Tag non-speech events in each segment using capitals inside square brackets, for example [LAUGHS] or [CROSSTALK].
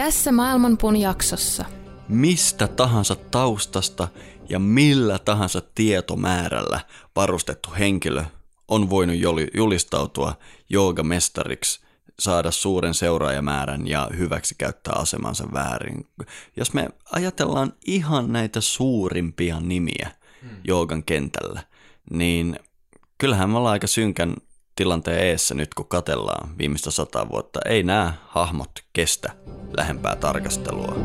Tässä Maailmanpuun jaksossa. Mistä tahansa taustasta ja millä tahansa tietomäärällä varustettu henkilö on voinut julistautua joogamestariksi, saada suuren seuraajamäärän ja hyväksi käyttää asemansa väärin. Jos me ajatellaan ihan näitä suurimpia nimiä hmm. joogan kentällä, niin kyllähän me ollaan aika synkän tilanteen eessä nyt, kun katellaan viimeistä sata vuotta. Ei nämä hahmot kestä lähempää tarkastelua.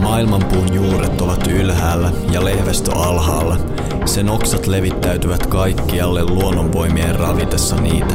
Maailmanpuun juuret ovat ylhäällä ja lehvästö alhaalla. Sen oksat levittäytyvät kaikkialle luonnonvoimien ravitessa niitä.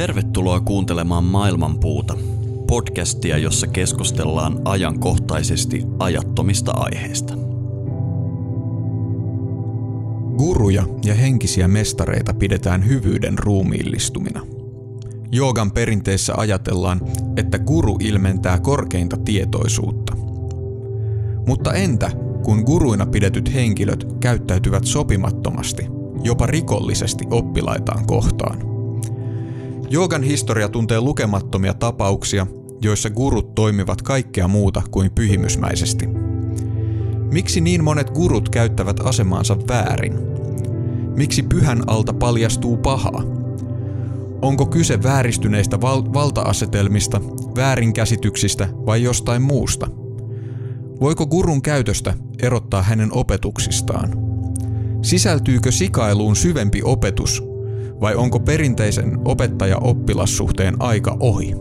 Tervetuloa kuuntelemaan Maailmanpuuta, podcastia, jossa keskustellaan ajankohtaisesti ajattomista aiheista. Guruja ja henkisiä mestareita pidetään hyvyyden ruumiillistumina. Joogan perinteissä ajatellaan, että guru ilmentää korkeinta tietoisuutta. Mutta entä kun guruina pidetyt henkilöt käyttäytyvät sopimattomasti, jopa rikollisesti oppilaitaan kohtaan? Joogan historia tuntee lukemattomia tapauksia, joissa gurut toimivat kaikkea muuta kuin pyhimysmäisesti. Miksi niin monet gurut käyttävät asemaansa väärin? Miksi pyhän alta paljastuu pahaa? Onko kyse vääristyneistä val- valta-asetelmista, väärinkäsityksistä vai jostain muusta? Voiko gurun käytöstä erottaa hänen opetuksistaan? Sisältyykö sikailuun syvempi opetus vai onko perinteisen opettaja-oppilassuhteen aika ohi?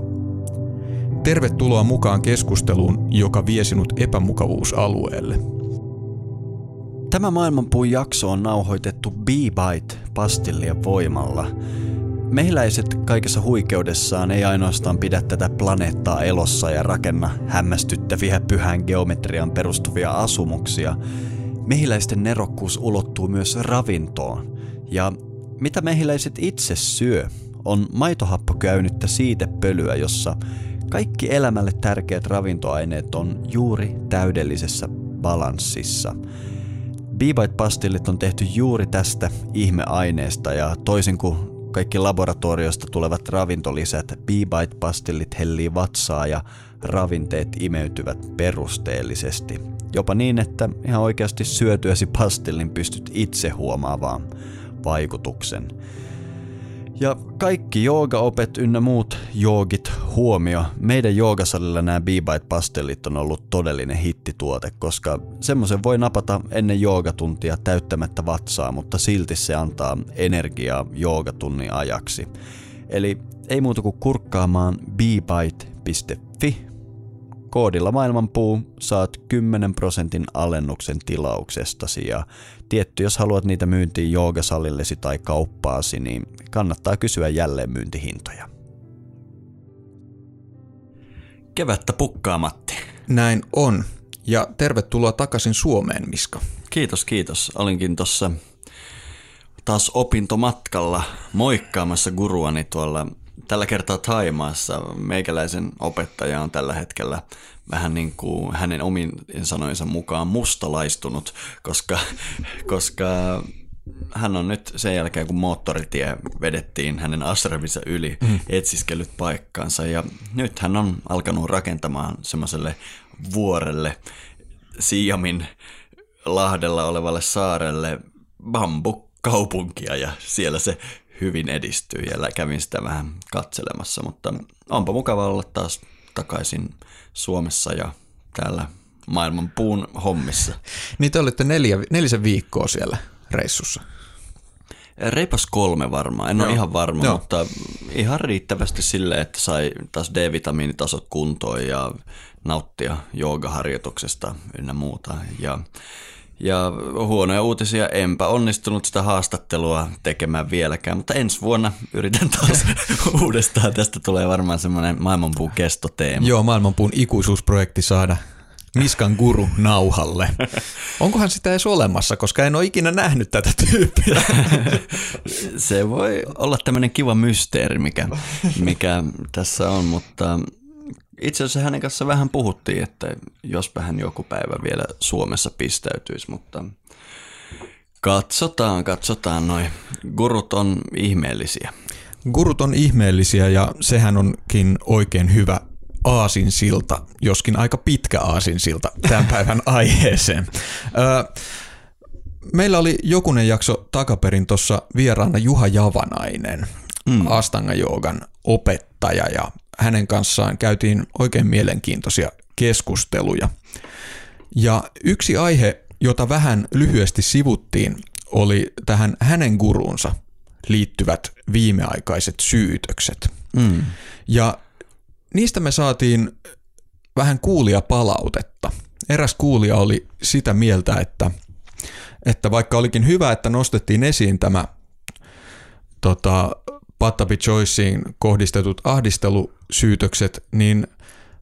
Tervetuloa mukaan keskusteluun, joka vie sinut epämukavuusalueelle. Tämä maailmanpuun jakso on nauhoitettu B-Byte-pastillien voimalla. Mehiläiset kaikessa huikeudessaan ei ainoastaan pidä tätä planeettaa elossa ja rakenna hämmästyttäviä pyhän geometrian perustuvia asumuksia. Mehiläisten nerokkuus ulottuu myös ravintoon. Ja mitä mehiläiset itse syö, on maitohappokäynyttä siitepölyä, jossa kaikki elämälle tärkeät ravintoaineet on juuri täydellisessä balanssissa. B-Bite-pastillit on tehty juuri tästä ihmeaineesta ja toisin kuin kaikki laboratoriosta tulevat ravintolisät, B-Bite-pastillit hellii vatsaa ja ravinteet imeytyvät perusteellisesti. Jopa niin, että ihan oikeasti syötyäsi pastillin pystyt itse huomaamaan vaikutuksen. Ja kaikki joogaopet ynnä muut joogit huomio. Meidän joogasalilla nämä B-Bite-pastellit on ollut todellinen hittituote, koska semmoisen voi napata ennen joogatuntia täyttämättä vatsaa, mutta silti se antaa energiaa joogatunnin ajaksi. Eli ei muuta kuin kurkkaamaan bbite.fi Koodilla maailmanpuu saat 10 prosentin alennuksen tilauksestasi ja tietty, jos haluat niitä myyntiin joogasalillesi tai kauppaasi, niin kannattaa kysyä jälleen myyntihintoja. Kevättä pukkaa, Matti. Näin on. Ja tervetuloa takaisin Suomeen, Miska. Kiitos, kiitos. Olinkin tuossa taas opintomatkalla moikkaamassa guruani tuolla tällä kertaa Taimaassa meikäläisen opettaja on tällä hetkellä vähän niin kuin hänen omin sanoinsa mukaan mustalaistunut, koska, koska hän on nyt sen jälkeen, kun moottoritie vedettiin hänen ashraminsa yli, mm. etsiskellyt paikkaansa ja nyt hän on alkanut rakentamaan semmoiselle vuorelle Siamin lahdella olevalle saarelle bambukaupunkia ja siellä se hyvin edistyi ja kävin sitä vähän katselemassa, mutta onpa mukava olla taas takaisin Suomessa ja täällä maailman puun hommissa. [LAUGHS] Niin te olitte neljä, nelisen viikkoa siellä reissussa. Reipas kolme varmaan, en Joo. ole ihan varma, Joo. mutta ihan riittävästi sille, että sai taas D-vitamiinitasot kuntoon ja nauttia joogaharjoituksesta ynnä muuta. Ja, Ja huonoja uutisia, enpä onnistunut sitä haastattelua tekemään vieläkään, mutta ensi vuonna yritän taas [LAUGHS] uudestaan. Tästä tulee varmaan semmoinen maailmanpuun kestoteema. Joo, maailmanpuun ikuisuusprojekti saada Niskan guru nauhalle. Onkohan sitä edes olemassa, koska en ole ikinä nähnyt tätä tyyppiä. Se voi olla tämmöinen kiva mysteeri, mikä, mikä tässä on, mutta itse asiassa hänen kanssa vähän puhuttiin, että jospa hän joku päivä vielä Suomessa pistäytyisi, mutta katsotaan, katsotaan. Noi gurut on ihmeellisiä. Gurut on ihmeellisiä ja sehän onkin oikein hyvä aasinsilta, joskin aika pitkä aasinsilta tämän [LAUGHS] päivän aiheeseen. Meillä oli jokunen jakso takaperin tuossa vieraana Juha Javanainen, mm. Astanga Joogan opettaja ja hänen kanssaan käytiin oikein mielenkiintoisia keskusteluja. Ja yksi aihe, jota vähän lyhyesti sivuttiin, oli tähän hänen guruunsa liittyvät viimeaikaiset syytökset. Mm. Ja niistä me saatiin vähän kuulia palautetta. Eräs kuulija oli sitä mieltä, että, että vaikka olikin hyvä, että nostettiin esiin tämä tota, Pattabi Joyceen kohdistetut ahdistelusyytökset, niin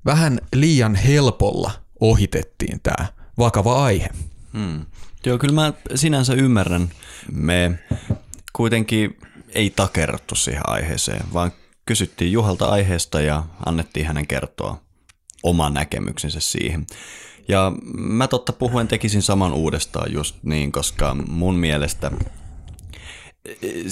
vähän liian helpolla ohitettiin tämä vakava aihe. Hmm. Joo, kyllä mä sinänsä ymmärrän. Me kuitenkin ei takerrottu siihen aiheeseen, vaan kysyttiin Juhalta aiheesta ja annettiin hänen kertoa oma näkemyksensä siihen. Ja mä totta puhuen tekisin saman uudestaan just niin, koska mun mielestä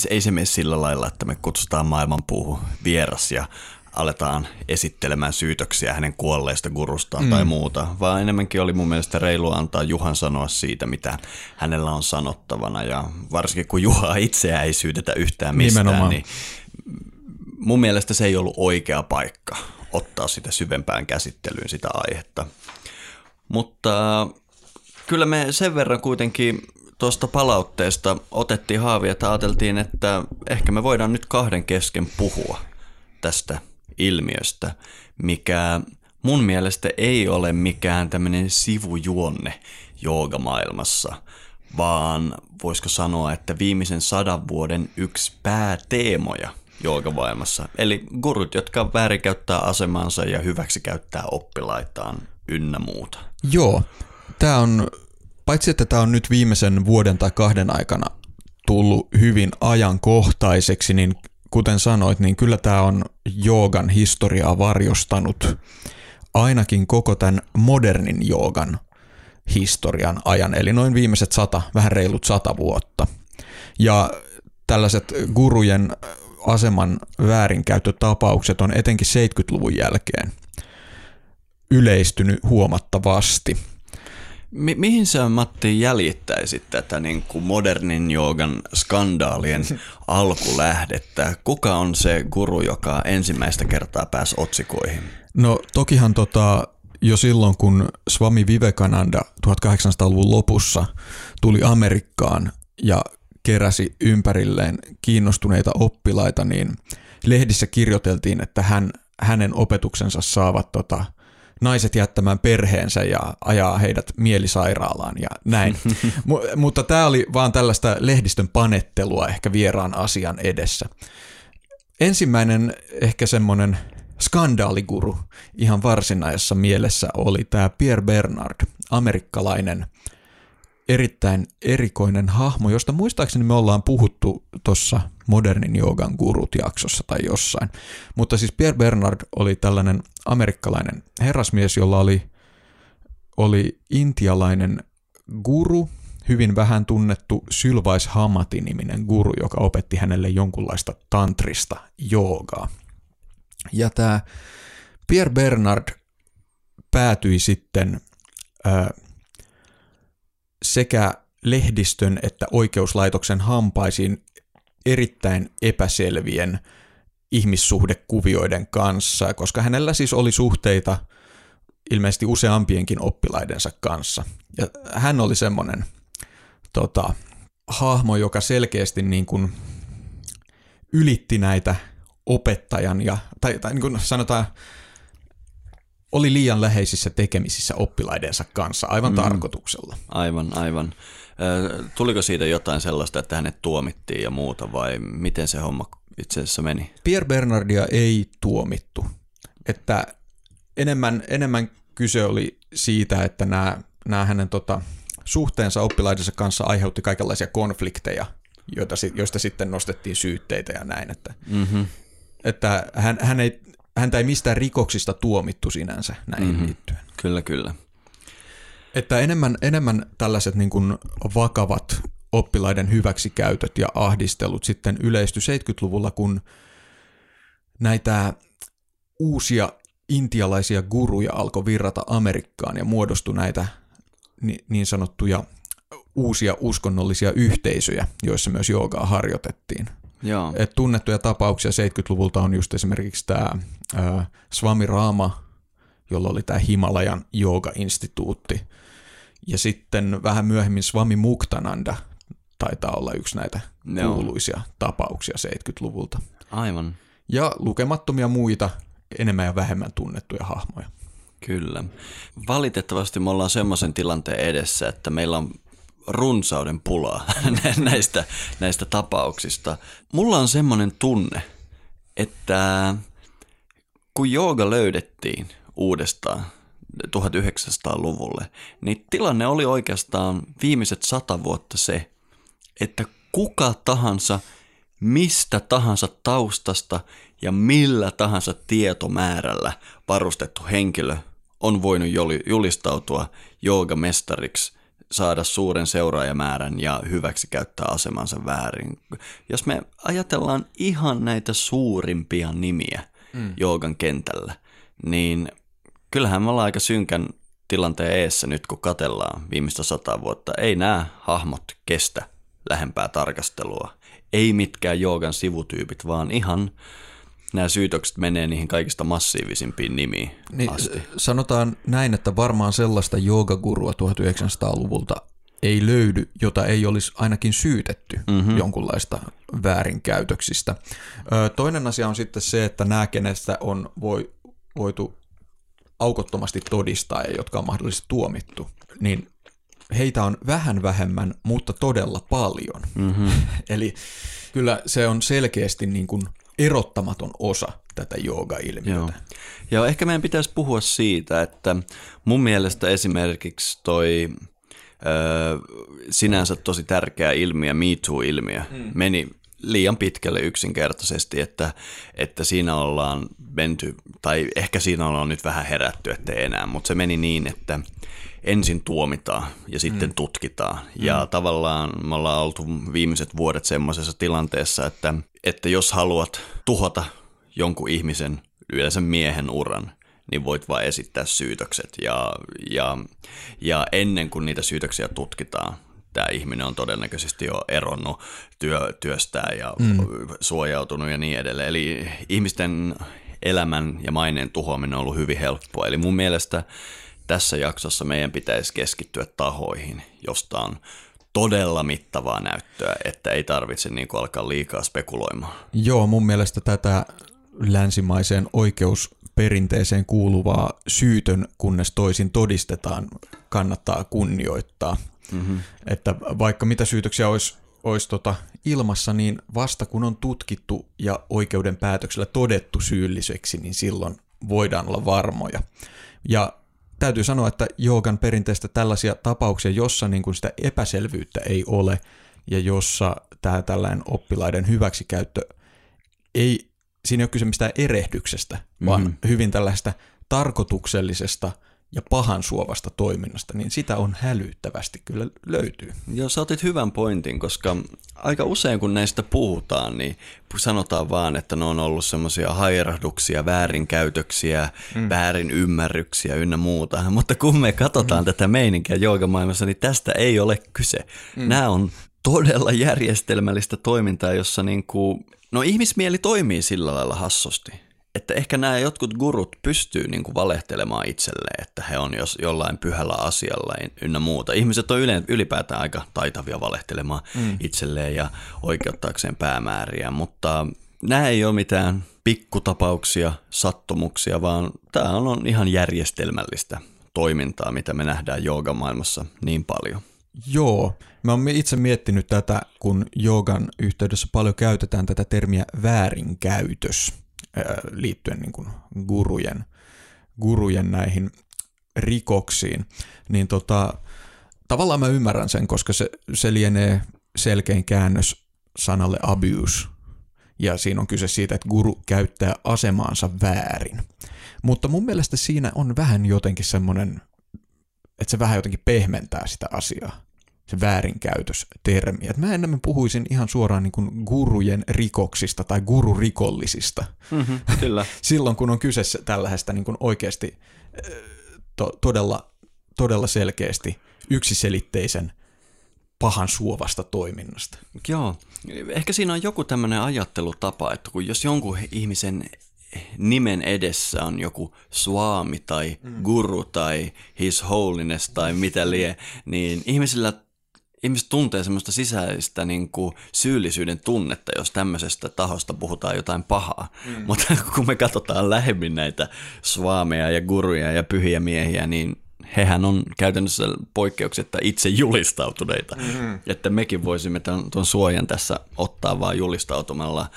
ei se mene sillä lailla, että me kutsutaan maailmanpuuhun vieras ja aletaan esittelemään syytöksiä hänen kuolleista gurustaan mm. tai muuta, vaan enemmänkin oli mun mielestä reilu antaa Juhan sanoa siitä, mitä hänellä on sanottavana ja varsinkin kun Juha itseä ei syytetä yhtään mistään, Nimenomaan. niin mun mielestä se ei ollut oikea paikka ottaa sitä syvempään käsittelyyn sitä aihetta. Mutta kyllä me sen verran kuitenkin tuosta palautteesta otettiin haavi, että ajateltiin, että ehkä me voidaan nyt kahden kesken puhua tästä ilmiöstä, mikä mun mielestä ei ole mikään tämmöinen sivujuonne joogamaailmassa, vaan voisiko sanoa, että viimeisen sadan vuoden yksi pääteemoja joogamaailmassa. Eli gurut, jotka väärinkäyttää asemansa ja hyväksi käyttää oppilaitaan ynnä muuta. Joo, tämä on paitsi että tämä on nyt viimeisen vuoden tai kahden aikana tullut hyvin ajankohtaiseksi, niin kuten sanoit, niin kyllä tämä on joogan historiaa varjostanut ainakin koko tämän modernin joogan historian ajan, eli noin viimeiset sata, vähän reilut sata vuotta. Ja tällaiset gurujen aseman väärinkäyttötapaukset on etenkin 70-luvun jälkeen yleistynyt huomattavasti – Mi- mihin sä Matti jäljittäisit tätä niin kuin modernin joogan skandaalien [LAUGHS] alkulähdettä? Kuka on se guru, joka ensimmäistä kertaa pääsi otsikoihin? No tokihan tota, jo silloin, kun Swami Vivekananda 1800-luvun lopussa tuli Amerikkaan ja keräsi ympärilleen kiinnostuneita oppilaita, niin lehdissä kirjoiteltiin, että hän, hänen opetuksensa saavat tota, naiset jättämään perheensä ja ajaa heidät mielisairaalaan ja näin. [LAUGHS] M- mutta tämä oli vaan tällaista lehdistön panettelua ehkä vieraan asian edessä. Ensimmäinen ehkä semmoinen skandaaliguru ihan varsinaisessa mielessä oli tämä Pierre Bernard, amerikkalainen erittäin erikoinen hahmo, josta muistaakseni me ollaan puhuttu tuossa modernin joogan gurut jaksossa tai jossain. Mutta siis Pierre Bernard oli tällainen amerikkalainen herrasmies, jolla oli, oli intialainen guru, hyvin vähän tunnettu Sylvais Hamati-niminen guru, joka opetti hänelle jonkunlaista tantrista joogaa. Ja tämä Pierre Bernard päätyi sitten äh, sekä lehdistön että oikeuslaitoksen hampaisiin erittäin epäselvien ihmissuhdekuvioiden kanssa, koska hänellä siis oli suhteita ilmeisesti useampienkin oppilaidensa kanssa. Ja hän oli semmoinen tota, hahmo, joka selkeästi niin kuin ylitti näitä opettajan ja, tai, tai niin kuin sanotaan, oli liian läheisissä tekemisissä oppilaidensa kanssa aivan mm. tarkoituksella. Aivan, aivan. Tuliko siitä jotain sellaista, että hänet tuomittiin ja muuta vai miten se homma itse asiassa meni? Pierre Bernardia ei tuomittu. Että enemmän, enemmän kyse oli siitä, että nämä, nämä hänen tota, suhteensa oppilaidensa kanssa aiheutti kaikenlaisia konflikteja, joita, joista sitten nostettiin syytteitä ja näin. Että, mm-hmm. että hän, hän ei, häntä ei mistään rikoksista tuomittu sinänsä näihin mm-hmm. liittyen. Kyllä, kyllä. Että enemmän, enemmän tällaiset niin kuin vakavat oppilaiden hyväksikäytöt ja ahdistelut sitten yleistyi 70-luvulla, kun näitä uusia intialaisia guruja alkoi virrata Amerikkaan ja muodostui näitä niin sanottuja uusia uskonnollisia yhteisöjä, joissa myös joogaa harjoitettiin. Joo. Et tunnettuja tapauksia 70-luvulta on just esimerkiksi tämä Swami Rama, jolla oli tämä Himalajan jooga-instituutti. Ja sitten vähän myöhemmin Swami Muktananda taitaa olla yksi näitä Joo. kuuluisia tapauksia 70-luvulta. Aivan. Ja lukemattomia muita enemmän ja vähemmän tunnettuja hahmoja. Kyllä. Valitettavasti me ollaan semmoisen tilanteen edessä, että meillä on runsauden pulaa [LAUGHS] näistä, näistä tapauksista. Mulla on semmoinen tunne, että kun jooga löydettiin uudestaan 1900-luvulle, niin tilanne oli oikeastaan viimeiset sata vuotta se, että kuka tahansa, mistä tahansa taustasta ja millä tahansa tietomäärällä varustettu henkilö on voinut julistautua joogamestariksi, saada suuren seuraajamäärän ja hyväksi käyttää asemansa väärin. Jos me ajatellaan ihan näitä suurimpia nimiä mm. joogan kentällä, niin kyllähän me ollaan aika synkän tilanteen eessä nyt, kun katellaan viimeistä sata vuotta. Ei nämä hahmot kestä lähempää tarkastelua. Ei mitkään joogan sivutyypit, vaan ihan nämä syytökset menee niihin kaikista massiivisimpiin nimiin niin, asti. Sanotaan näin, että varmaan sellaista joogagurua 1900-luvulta ei löydy, jota ei olisi ainakin syytetty mm-hmm. jonkunlaista väärinkäytöksistä. toinen asia on sitten se, että nämä, kenestä on voi, voitu aukottomasti todistaa ja jotka on mahdollisesti tuomittu, niin heitä on vähän vähemmän, mutta todella paljon. Mm-hmm. [LAUGHS] Eli kyllä se on selkeästi niin kuin erottamaton osa tätä jooga-ilmiötä. Joo. Ja ehkä meidän pitäisi puhua siitä, että mun mielestä esimerkiksi toi ö, sinänsä tosi tärkeä ilmiö, Me Too-ilmiö, hmm. meni liian pitkälle yksinkertaisesti, että, että siinä ollaan menty, tai ehkä siinä ollaan nyt vähän herätty, ettei enää, mutta se meni niin, että ensin tuomitaan ja sitten mm. tutkitaan. Ja mm. tavallaan me ollaan oltu viimeiset vuodet semmoisessa tilanteessa, että, että jos haluat tuhota jonkun ihmisen, yleensä miehen uran, niin voit vain esittää syytökset. Ja, ja, ja ennen kuin niitä syytöksiä tutkitaan, tämä ihminen on todennäköisesti jo eronnut työ, työstään ja mm. suojautunut ja niin edelleen. Eli ihmisten elämän ja maineen tuhoaminen on ollut hyvin helppoa. Eli mun mielestä tässä jaksossa meidän pitäisi keskittyä tahoihin, josta on todella mittavaa näyttöä, että ei tarvitse niin kuin alkaa liikaa spekuloimaan. Joo, mun mielestä tätä länsimaiseen oikeusperinteeseen kuuluvaa syytön, kunnes toisin todistetaan, kannattaa kunnioittaa. Mm-hmm. Että vaikka mitä syytöksiä olisi, olisi tota ilmassa, niin vasta kun on tutkittu ja oikeuden päätöksellä todettu syylliseksi, niin silloin voidaan olla varmoja. Ja täytyy sanoa, että joogan perinteistä tällaisia tapauksia, jossa niin kuin sitä epäselvyyttä ei ole ja jossa tämä tällainen oppilaiden hyväksikäyttö ei, siinä ei ole kyse mistään erehdyksestä, vaan mm-hmm. hyvin tällaista tarkoituksellisesta – ja pahan suovasta toiminnasta, niin sitä on hälyttävästi kyllä löytyy. Joo, sä otit hyvän pointin, koska aika usein kun näistä puhutaan, niin sanotaan vaan, että ne on ollut semmoisia hairahduksia, väärinkäytöksiä, mm. väärin ymmärryksiä ynnä muuta. [LAUGHS] Mutta kun me katsotaan mm. tätä meininkiä joogamaailmassa, niin tästä ei ole kyse. Mm. Nämä on todella järjestelmällistä toimintaa, jossa niin kuin, no ihmismieli toimii sillä lailla hassosti että ehkä nämä jotkut gurut pystyy niin kuin valehtelemaan itselleen, että he on jos jollain pyhällä asialla ynnä muuta. Ihmiset on ylipäätään aika taitavia valehtelemaan mm. itselleen ja oikeuttaakseen päämääriä, mutta nämä ei ole mitään pikkutapauksia, sattumuksia, vaan tämä on ihan järjestelmällistä toimintaa, mitä me nähdään joogamaailmassa niin paljon. Joo, mä oon itse miettinyt tätä, kun joogan yhteydessä paljon käytetään tätä termiä väärinkäytös liittyen niin kuin gurujen, gurujen näihin rikoksiin, niin tota, tavallaan mä ymmärrän sen, koska se, se lienee selkein käännös sanalle abuse, ja siinä on kyse siitä, että guru käyttää asemaansa väärin. Mutta mun mielestä siinä on vähän jotenkin semmoinen, että se vähän jotenkin pehmentää sitä asiaa, se väärinkäytöstermi. Et mä enemmän puhuisin ihan suoraan niin kuin gurujen rikoksista tai gururikollisista. Mm-hmm, kyllä. [LAUGHS] Silloin kun on kyse tällaisesta niin kuin oikeasti to, todella, todella selkeästi yksiselitteisen pahan suovasta toiminnasta. Joo, ehkä siinä on joku tämmöinen ajattelutapa, että kun jos jonkun ihmisen nimen edessä on joku swami tai mm. guru tai his holiness tai mitä lie, niin ihmisillä ihmiset tuntee semmoista sisäistä niin kuin syyllisyyden tunnetta, jos tämmöisestä tahosta puhutaan jotain pahaa. Mm. Mutta [LAUGHS] kun me katsotaan lähemmin näitä swaameja ja guruja ja pyhiä miehiä, niin hehän on käytännössä poikkeuksetta itse julistautuneita. Mm-hmm. Että mekin voisimme tuon, tuon suojan tässä ottaa vaan julistautumalla äh,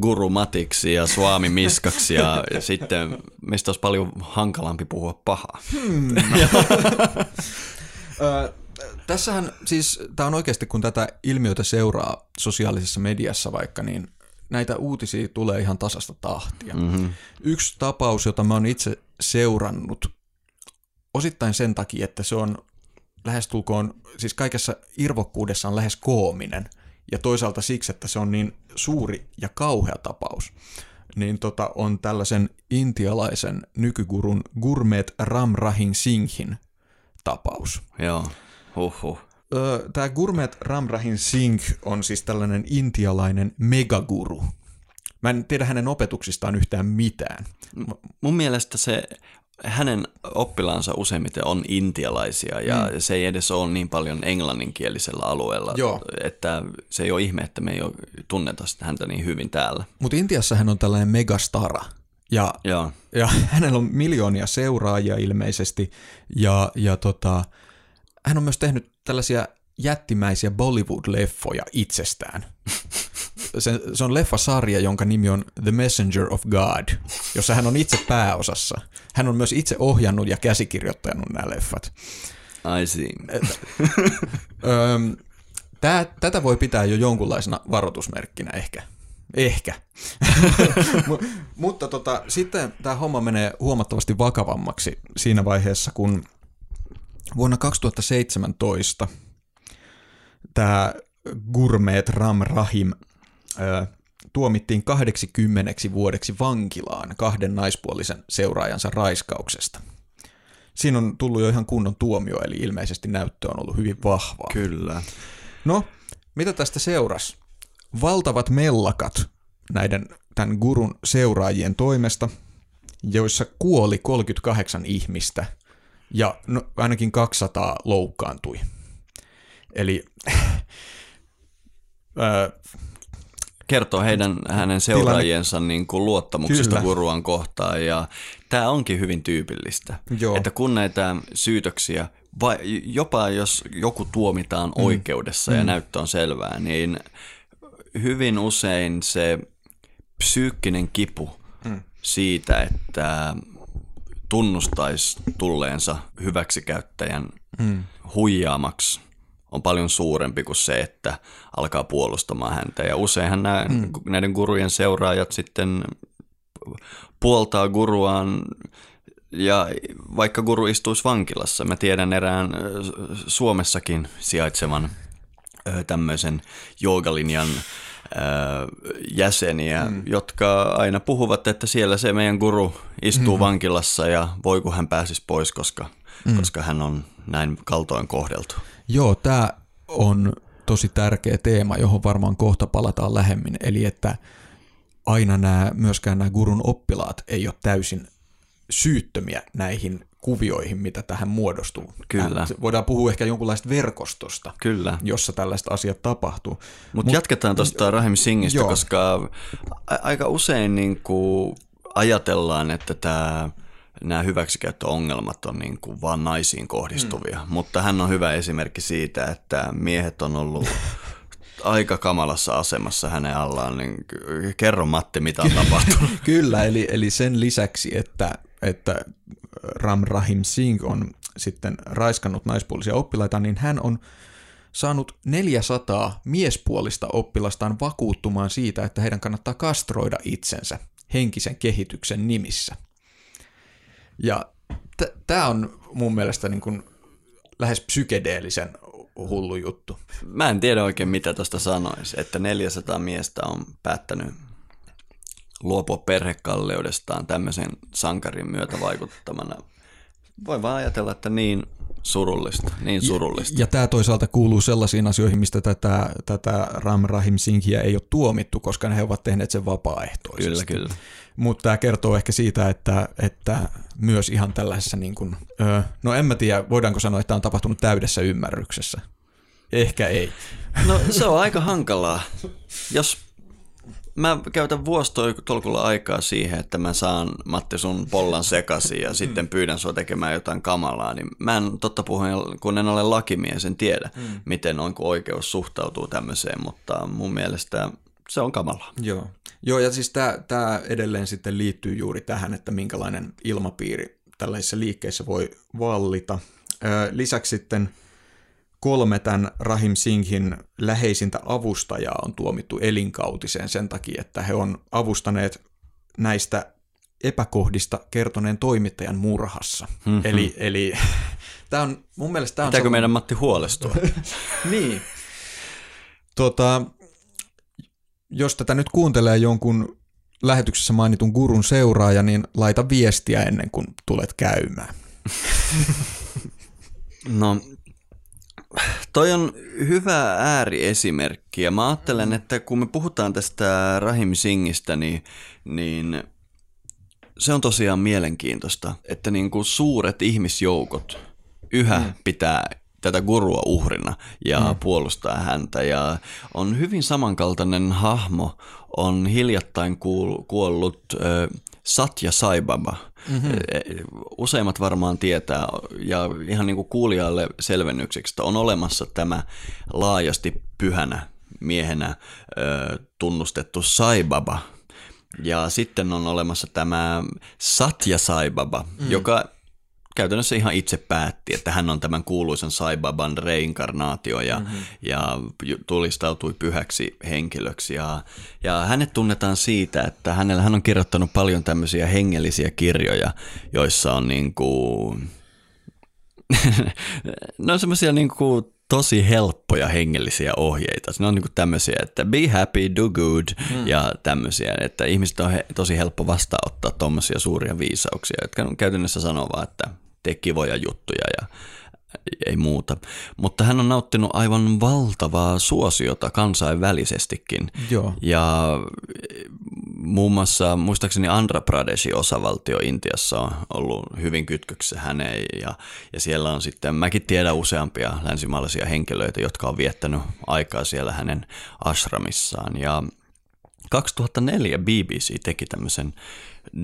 gurumatiksi ja suami miskaksi ja, [LAUGHS] ja sitten meistä olisi paljon hankalampi puhua pahaa. Hmm. [LAUGHS] tässähän siis, tämä on oikeasti kun tätä ilmiötä seuraa sosiaalisessa mediassa vaikka, niin näitä uutisia tulee ihan tasasta tahtia. Mm-hmm. Yksi tapaus, jota mä oon itse seurannut osittain sen takia, että se on lähestulkoon, siis kaikessa irvokkuudessa on lähes koominen, ja toisaalta siksi, että se on niin suuri ja kauhea tapaus, niin tota, on tällaisen intialaisen nykygurun Gurmet Ram Rahin Singhin tapaus. Joo, huhhuh. Tämä Gurmet Ram Rahin Singh on siis tällainen intialainen megaguru. Mä en tiedä hänen opetuksistaan yhtään mitään. Mun mielestä se hänen oppilaansa useimmiten on intialaisia ja mm. se ei edes ole niin paljon englanninkielisellä alueella, Joo. että se ei ole ihme, että me ei ole tunneta häntä niin hyvin täällä. Mutta Intiassa hän on tällainen megastara ja, Joo. ja [LAUGHS] hänellä on miljoonia seuraajia ilmeisesti ja, ja tota, hän on myös tehnyt tällaisia jättimäisiä Bollywood-leffoja itsestään. [LAUGHS] Se, se on leffasarja, jonka nimi on The Messenger of God, jossa hän on itse pääosassa. Hän on myös itse ohjannut ja käsikirjoittanut nämä leffat. I see. [LAUGHS] Tää, tätä voi pitää jo jonkunlaisena varoitusmerkkinä ehkä. Ehkä. [LAUGHS] Mutta tota, sitten tämä homma menee huomattavasti vakavammaksi siinä vaiheessa, kun vuonna 2017 tämä Gurmeet Ram Rahim ö, tuomittiin 80 vuodeksi vankilaan kahden naispuolisen seuraajansa raiskauksesta. Siinä on tullut jo ihan kunnon tuomio, eli ilmeisesti näyttö on ollut hyvin vahvaa. Kyllä. No, mitä tästä seurasi? Valtavat mellakat näiden tämän gurun seuraajien toimesta, joissa kuoli 38 ihmistä ja no, ainakin 200 loukkaantui. Eli [LAUGHS] kertoo heidän, hänen seuraajiensa niin kuin luottamuksesta Kyllä. guruan kohtaan ja tämä onkin hyvin tyypillistä, Joo. että kun näitä syytöksiä, vai, jopa jos joku tuomitaan mm. oikeudessa ja mm. näyttö on selvää, niin hyvin usein se psyykkinen kipu mm. siitä, että tunnustaisi tulleensa hyväksikäyttäjän mm. huijaamaksi on paljon suurempi kuin se, että alkaa puolustamaan häntä. Ja useinhan nämä, mm. näiden gurujen seuraajat sitten puoltaa guruaan ja vaikka guru istuisi vankilassa, mä tiedän erään Suomessakin sijaitsevan tämmöisen joogalinjan jäseniä, mm. jotka aina puhuvat, että siellä se meidän guru istuu mm. vankilassa ja voi kun hän pääsisi pois, koska, mm. koska hän on näin kaltoin kohdeltu. Joo, tämä on tosi tärkeä teema, johon varmaan kohta palataan lähemmin, eli että aina nämä, myöskään nämä gurun oppilaat ei ole täysin syyttömiä näihin kuvioihin, mitä tähän muodostuu. Kyllä. Voidaan puhua ehkä jonkunlaista verkostosta, Kyllä. jossa tällaista asiat tapahtuu. Mutta Mut, jatketaan tuosta Rahim Singhistä, joo. koska aika usein niin kuin ajatellaan, että tämä nämä hyväksikäyttöongelmat on niin kuin vaan naisiin kohdistuvia, mm. mutta hän on hyvä esimerkki siitä, että miehet on ollut [LAUGHS] aika kamalassa asemassa hänen allaan, niin kerro Matti, mitä on tapahtunut. [LAUGHS] Kyllä, eli, eli sen lisäksi, että, että Ram Rahim Singh on sitten raiskannut naispuolisia oppilaita, niin hän on saanut 400 miespuolista oppilastaan vakuuttumaan siitä, että heidän kannattaa kastroida itsensä henkisen kehityksen nimissä. Ja t- tämä on mun mielestä niin kuin lähes psykedeellisen hullu juttu. Mä en tiedä oikein mitä tuosta sanoisi, että 400 miestä on päättänyt luopua perhekalleudestaan tämmöisen sankarin myötä vaikuttamana. Voi vaan ajatella, että niin surullista, niin surullista. Ja, ja tämä toisaalta kuuluu sellaisiin asioihin, mistä tätä, tätä Ram Rahim Singhia ei ole tuomittu, koska he ovat tehneet sen vapaaehtoisesti. Kyllä, kyllä. Mutta tämä kertoo ehkä siitä, että, että myös ihan tällaisessa, niin kuin, no en mä tiedä, voidaanko sanoa, että tämä on tapahtunut täydessä ymmärryksessä. Ehkä ei. No se on aika hankalaa. Jos mä käytän vuostolkulla aikaa siihen, että mä saan Matti sun pollan sekaisin ja sitten mm. pyydän sua tekemään jotain kamalaa, niin mä en totta puhuen, kun en ole lakimies, en tiedä, mm. miten on, kun oikeus suhtautuu tämmöiseen, mutta mun mielestä se on kamalaa. Joo. Joo, ja siis tämä edelleen sitten liittyy juuri tähän, että minkälainen ilmapiiri tällaisissa liikkeissä voi vallita. Lisäksi sitten kolme tämän Rahim Singhin läheisintä avustajaa on tuomittu elinkautiseen sen takia, että he on avustaneet näistä epäkohdista kertoneen toimittajan murhassa. Mm-hmm. Eli, eli [LAUGHS] tämä on mun mielestä... Tämä on Pitääkö meidän Matti huolestua? [LAUGHS] niin. Tota, jos tätä nyt kuuntelee jonkun lähetyksessä mainitun gurun seuraaja, niin laita viestiä ennen kuin tulet käymään. No, toi on hyvä ääriesimerkki ja mä ajattelen, että kun me puhutaan tästä Rahim Singistä, niin, niin se on tosiaan mielenkiintoista, että niin kuin suuret ihmisjoukot yhä mm. pitää tätä gurua uhrina ja mm. puolustaa häntä. Ja on hyvin samankaltainen hahmo, on hiljattain kuollut äh, Satya Saibaba. Mm-hmm. Useimmat varmaan tietää, ja ihan niin kuin kuulijalle selvennykseksi, että on olemassa tämä laajasti pyhänä miehenä tunnustettu Saibaba, ja sitten on olemassa tämä Satya Saibaba, mm. joka käytännössä ihan itse päätti, että hän on tämän kuuluisen Saibaban reinkarnaatio ja, mm-hmm. ja tulistautui pyhäksi henkilöksi. Ja, ja hänet tunnetaan siitä, että hänellä, hän on kirjoittanut paljon tämmöisiä hengellisiä kirjoja, joissa on niin kuin, [LAUGHS] ne on semmoisia niin kuin tosi helppoja hengellisiä ohjeita. Ne on niin tämmöisiä, että be happy, do good mm. ja tämmöisiä, että ihmiset on he, tosi helppo vastaanottaa tuommoisia suuria viisauksia, jotka käytännössä sanoo vaan, että tee kivoja juttuja ja ei muuta. Mutta hän on nauttinut aivan valtavaa suosiota kansainvälisestikin. Joo. Ja muun muassa muistaakseni Andhra Pradesin osavaltio Intiassa on ollut hyvin kytköksissä häneen ja, ja siellä on sitten, mäkin tiedän useampia länsimaalaisia henkilöitä, jotka on viettänyt aikaa siellä hänen ashramissaan ja 2004 BBC teki tämmöisen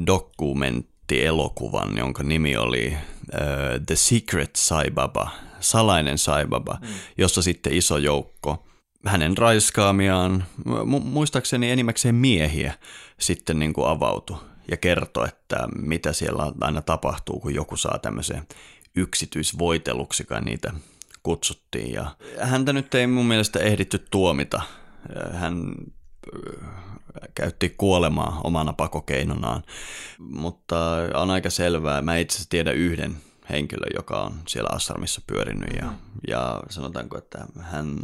dokument elokuvan, jonka nimi oli uh, The Secret Saibaba, salainen Saibaba, mm. jossa sitten iso joukko hänen raiskaamiaan, mu- muistaakseni enimmäkseen miehiä, sitten niin kuin avautui ja kertoi, että mitä siellä aina tapahtuu, kun joku saa tämmöisen yksityisvoiteluksi, kai niitä kutsuttiin. Ja häntä nyt ei mun mielestä ehditty tuomita. Hän käytti kuolemaa omana pakokeinonaan. Mutta on aika selvää, mä itse asiassa tiedän yhden henkilön, joka on siellä Assarmissa pyörinyt ja, ja sanotaanko, että hän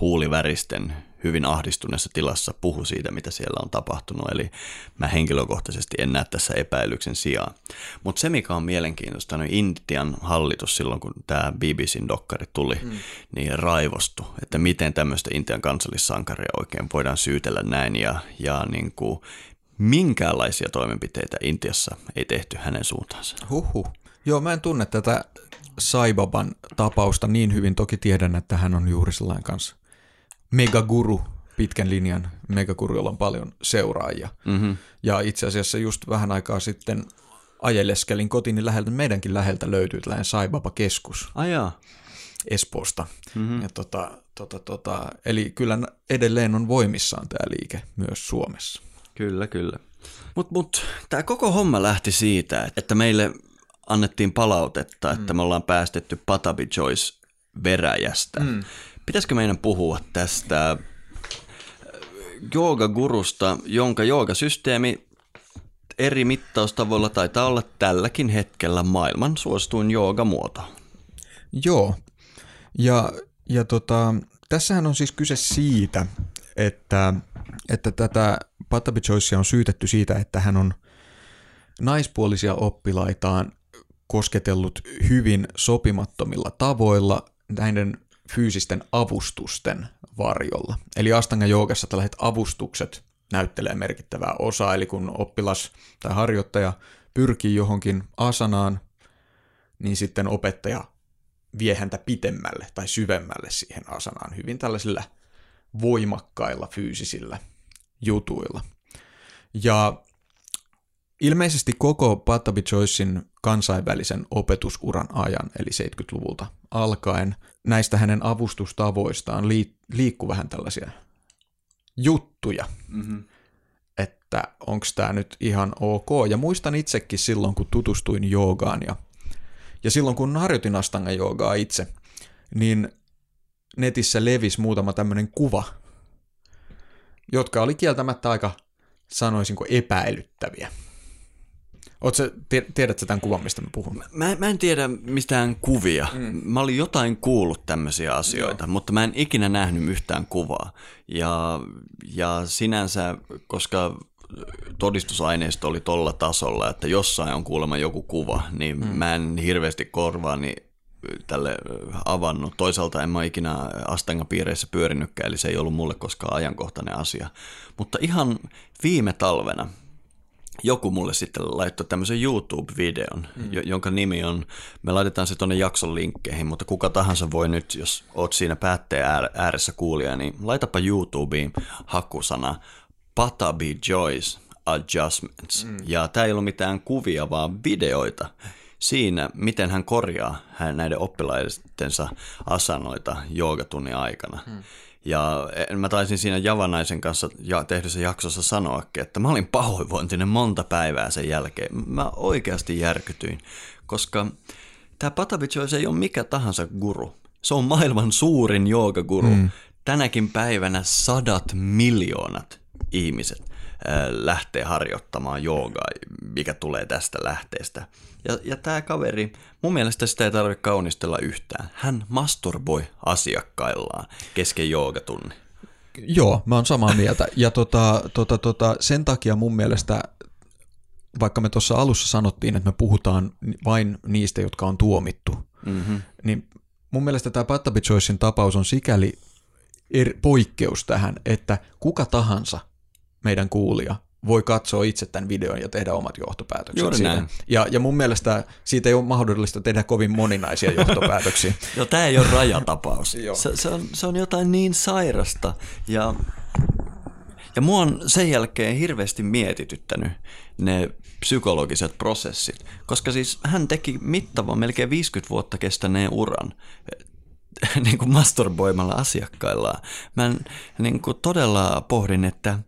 huuliväristen hyvin ahdistuneessa tilassa puhu siitä, mitä siellä on tapahtunut. Eli mä henkilökohtaisesti en näe tässä epäilyksen sijaan. Mutta se, mikä on mielenkiintoista, niin Intian hallitus silloin, kun tämä BBCn dokkari tuli, mm. niin raivostu, että miten tämmöistä Intian kansallissankaria oikein voidaan syytellä näin ja, ja niin kuin, minkäänlaisia toimenpiteitä Intiassa ei tehty hänen suuntaansa. Huhhuh. Joo, mä en tunne tätä Saibaban tapausta niin hyvin. Toki tiedän, että hän on juuri sellainen kanssa megaguru, pitkän linjan megaguru, jolla on paljon seuraajia. Mm-hmm. Ja itse asiassa just vähän aikaa sitten ajeleskelin kotini läheltä, meidänkin läheltä löytyy tällainen Saibaba-keskus Ajaa. Espoosta. Mm-hmm. Ja tota, tota, tota, eli kyllä edelleen on voimissaan tämä liike myös Suomessa. Kyllä, kyllä. Mutta mut, tämä koko homma lähti siitä, että meille annettiin palautetta, että me ollaan päästetty Patabi Joyce veräjästä. Mm. Pitäisikö meidän puhua tästä äh, joogagurusta, jonka joogasysteemi eri mittaustavoilla taitaa olla tälläkin hetkellä maailman suosituin joogamuoto. Joo. Ja, ja tota, tässähän on siis kyse siitä, että, että tätä Patabi Joycea on syytetty siitä, että hän on naispuolisia oppilaitaan kosketellut hyvin sopimattomilla tavoilla näiden fyysisten avustusten varjolla. Eli Astanga joogassa tällaiset avustukset näyttelee merkittävää osaa, eli kun oppilas tai harjoittaja pyrkii johonkin asanaan, niin sitten opettaja vie häntä pitemmälle tai syvemmälle siihen asanaan hyvin tällaisilla voimakkailla fyysisillä jutuilla. Ja ilmeisesti koko Patabi Joycein kansainvälisen opetusuran ajan, eli 70-luvulta alkaen, näistä hänen avustustavoistaan liikkuu vähän tällaisia juttuja, mm-hmm. että onko tämä nyt ihan ok. Ja muistan itsekin silloin, kun tutustuin joogaan ja, ja silloin, kun harjoitin astanga joogaa itse, niin netissä levisi muutama tämmöinen kuva, jotka oli kieltämättä aika, sanoisinko, epäilyttäviä. Oletko, tiedätkö tämän kuvan, mistä mä puhun? Mä, mä en tiedä mistään kuvia. Mm. Mä olin jotain kuullut tämmöisiä asioita, Joo. mutta mä en ikinä nähnyt yhtään kuvaa. Ja, ja sinänsä, koska todistusaineisto oli tolla tasolla, että jossain on kuulemma joku kuva, niin mm. mä en hirveästi korvaani tälle avannut. Toisaalta en mä ikinä Astanga-piireissä pyörinytkään, eli se ei ollut mulle koskaan ajankohtainen asia. Mutta ihan viime talvena joku mulle sitten laittoi tämmöisen YouTube-videon, mm. jonka nimi on, me laitetaan se tuonne jakson linkkeihin, mutta kuka tahansa voi nyt, jos oot siinä päätteen ääressä kuulija, niin laitapa YouTubeen hakusana Patabi Joyce Adjustments. Mm. Ja tämä ei ollut mitään kuvia, vaan videoita siinä, miten hän korjaa hän näiden oppilaistensa asanoita joogatunnin aikana. Mm. Ja mä taisin siinä Javanaisen kanssa ja tehdyssä jaksossa sanoakin, että mä olin pahoinvointinen monta päivää sen jälkeen. Mä oikeasti järkytyin, koska tämä Patavic ei ole mikä tahansa guru. Se on maailman suurin joogaguru. Mm. Tänäkin päivänä sadat miljoonat ihmiset lähtee harjoittamaan joogaa, mikä tulee tästä lähteestä. Ja, ja tämä kaveri, mun mielestä sitä ei tarvitse kaunistella yhtään. Hän masturboi asiakkaillaan kesken joogatunnin. Joo, mä oon samaa mieltä. Ja tota, tota, tota, sen takia mun mielestä, vaikka me tuossa alussa sanottiin, että me puhutaan vain niistä, jotka on tuomittu, mm-hmm. niin mun mielestä tämä Pattabi Joycein tapaus on sikäli er, poikkeus tähän, että kuka tahansa meidän kuulija voi katsoa itse tämän videon ja tehdä omat johtopäätökset Juuri siitä. Näin. Ja, ja mun mielestä siitä ei ole mahdollista tehdä kovin moninaisia [LAUGHS] johtopäätöksiä. Joo, tämä ei ole rajatapaus. [LAUGHS] se, se, on, se on jotain niin sairasta. Ja, ja mua on sen jälkeen hirveästi mietityttänyt ne psykologiset prosessit, koska siis hän teki mittavan, melkein 50 vuotta kestäneen uran [LAUGHS] niin kuin masturboimalla asiakkaillaan. Mä niin kuin todella pohdin, että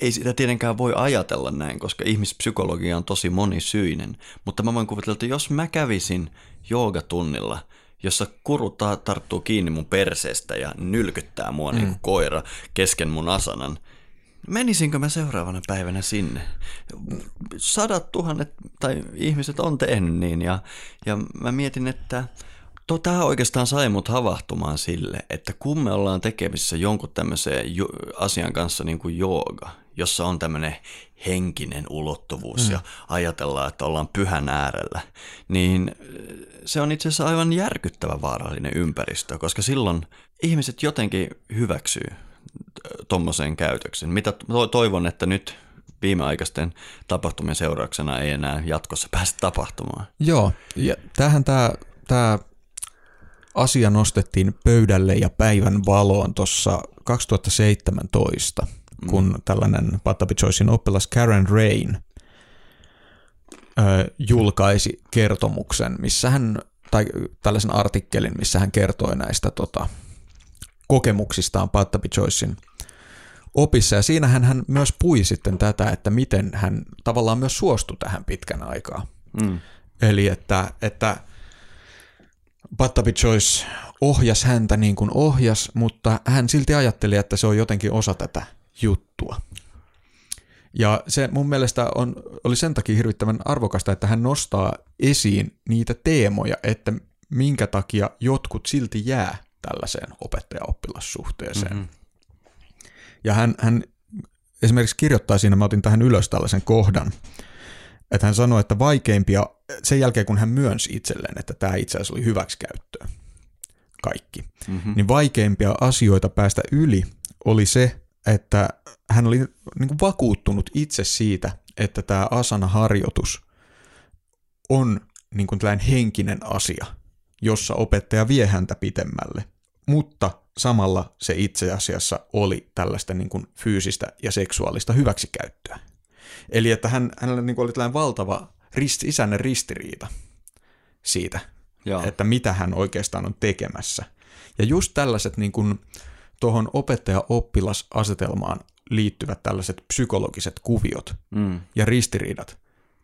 ei sitä tietenkään voi ajatella näin, koska ihmispsykologia on tosi monisyinen. Mutta mä voin kuvitella, että jos mä kävisin joogatunnilla, jossa kuru tarttuu kiinni mun perseestä ja nylkyttää mua mm. niin kuin koira kesken mun asanan, menisinkö mä seuraavana päivänä sinne? Sadat tuhannet tai ihmiset on tehnyt niin ja, ja mä mietin, että Tämä oikeastaan sai mut havahtumaan sille, että kun me ollaan tekemisissä jonkun tämmöiseen asian kanssa niin kuin jooga, jossa on tämmöinen henkinen ulottuvuus mm. ja ajatellaan, että ollaan pyhän äärellä, niin se on itse asiassa aivan järkyttävä vaarallinen ympäristö, koska silloin ihmiset jotenkin hyväksyy tuommoisen käytöksen. Mitä toivon, että nyt viimeaikaisten tapahtumien seurauksena ei enää jatkossa pääse tapahtumaan. Joo, ja tähän tämä tää asia nostettiin pöydälle ja päivän valoon tuossa 2017, mm. kun tällainen Patapi Choicein oppilas Karen Rain ö, julkaisi kertomuksen, missä hän, tai tällaisen artikkelin, missä hän kertoi näistä tota, kokemuksistaan Patapi Choicein opissa. Ja siinähän hän myös pui sitten tätä, että miten hän tavallaan myös suostui tähän pitkän aikaa. Mm. Eli että, että Pattabi Choice ohjas häntä niin kuin ohjas, mutta hän silti ajatteli, että se on jotenkin osa tätä juttua. Ja se mun mielestä on, oli sen takia hirvittävän arvokasta, että hän nostaa esiin niitä teemoja, että minkä takia jotkut silti jää tällaiseen opettaja-oppilassuhteeseen. Mm-hmm. Ja hän, hän esimerkiksi kirjoittaa siinä, mä otin tähän ylös tällaisen kohdan, että hän sanoi, että vaikeimpia, sen jälkeen kun hän myönsi itselleen, että tämä itse asiassa oli hyväksikäyttöä, kaikki, mm-hmm. niin vaikeimpia asioita päästä yli oli se, että hän oli niin kuin vakuuttunut itse siitä, että tämä asana-harjoitus on niin kuin tällainen henkinen asia, jossa opettaja vie häntä pitemmälle, mutta samalla se itse asiassa oli tällaista niin kuin fyysistä ja seksuaalista hyväksikäyttöä. Eli että hän, hänellä niin kuin oli tällainen valtava rist, isännen ristiriita siitä, Joo. että mitä hän oikeastaan on tekemässä. Ja just tällaiset niin kuin tuohon opettaja-oppilas-asetelmaan liittyvät tällaiset psykologiset kuviot mm. ja ristiriidat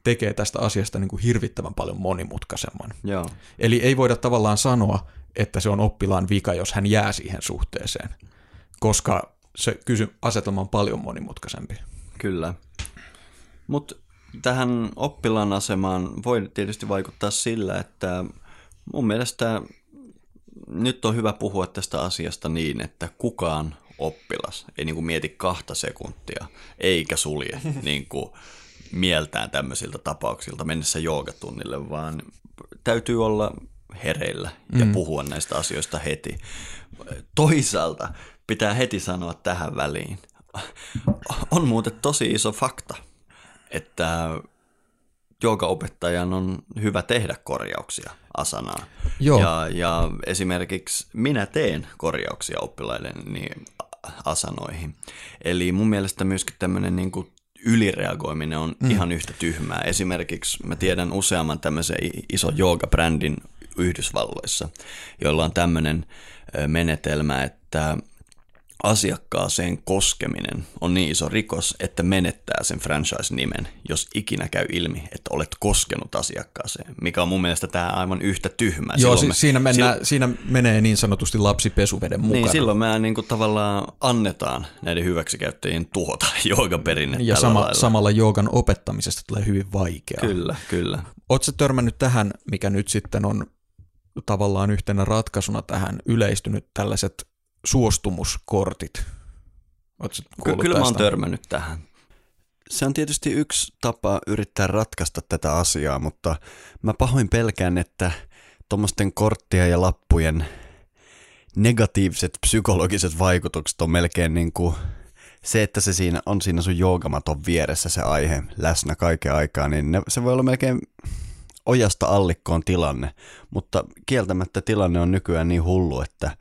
tekee tästä asiasta niin kuin hirvittävän paljon monimutkaisemman. Joo. Eli ei voida tavallaan sanoa, että se on oppilaan vika, jos hän jää siihen suhteeseen, koska se kysy- asetelma on paljon monimutkaisempi. Kyllä. Mutta tähän oppilaan asemaan voi tietysti vaikuttaa sillä, että mun mielestä nyt on hyvä puhua tästä asiasta niin, että kukaan oppilas ei niin kuin mieti kahta sekuntia, eikä sulje [LAUGHS] niin kuin mieltään tämmöisiltä tapauksilta mennessä joogatunnille, vaan täytyy olla hereillä ja mm. puhua näistä asioista heti. Toisaalta pitää heti sanoa tähän väliin. On muuten tosi iso fakta, että joogaopettajan on hyvä tehdä korjauksia asanaan. Joo. Ja, ja esimerkiksi minä teen korjauksia oppilailleni asanoihin. Eli mun mielestä myöskin tämmöinen niin kuin ylireagoiminen on mm. ihan yhtä tyhmää. Esimerkiksi mä tiedän useamman tämmöisen iso jooga-brändin Yhdysvalloissa, joilla on tämmöinen menetelmä, että asiakkaaseen koskeminen on niin iso rikos, että menettää sen franchise-nimen, jos ikinä käy ilmi, että olet koskenut asiakkaaseen, mikä on mun mielestä tämä aivan yhtä tyhmä. Joo, silloin me, siinä, mennään, silloin, siinä menee niin sanotusti lapsi pesuveden mukana. Niin, silloin me niin kuin tavallaan annetaan näiden hyväksikäyttäjien tuhota [LAUGHS] joogaperinnettä Ja sama, samalla joogan opettamisesta tulee hyvin vaikeaa. Kyllä, kyllä. Oletko törmännyt tähän, mikä nyt sitten on tavallaan yhtenä ratkaisuna tähän yleistynyt tällaiset suostumuskortit? Ky- kyllä mä oon törmännyt tähän. Se on tietysti yksi tapa yrittää ratkaista tätä asiaa, mutta mä pahoin pelkään, että tuommoisten korttien ja lappujen negatiiviset psykologiset vaikutukset on melkein niin kuin se, että se siinä on siinä sun joogamaton vieressä se aihe läsnä kaiken aikaa, niin ne, se voi olla melkein ojasta allikkoon tilanne, mutta kieltämättä tilanne on nykyään niin hullu, että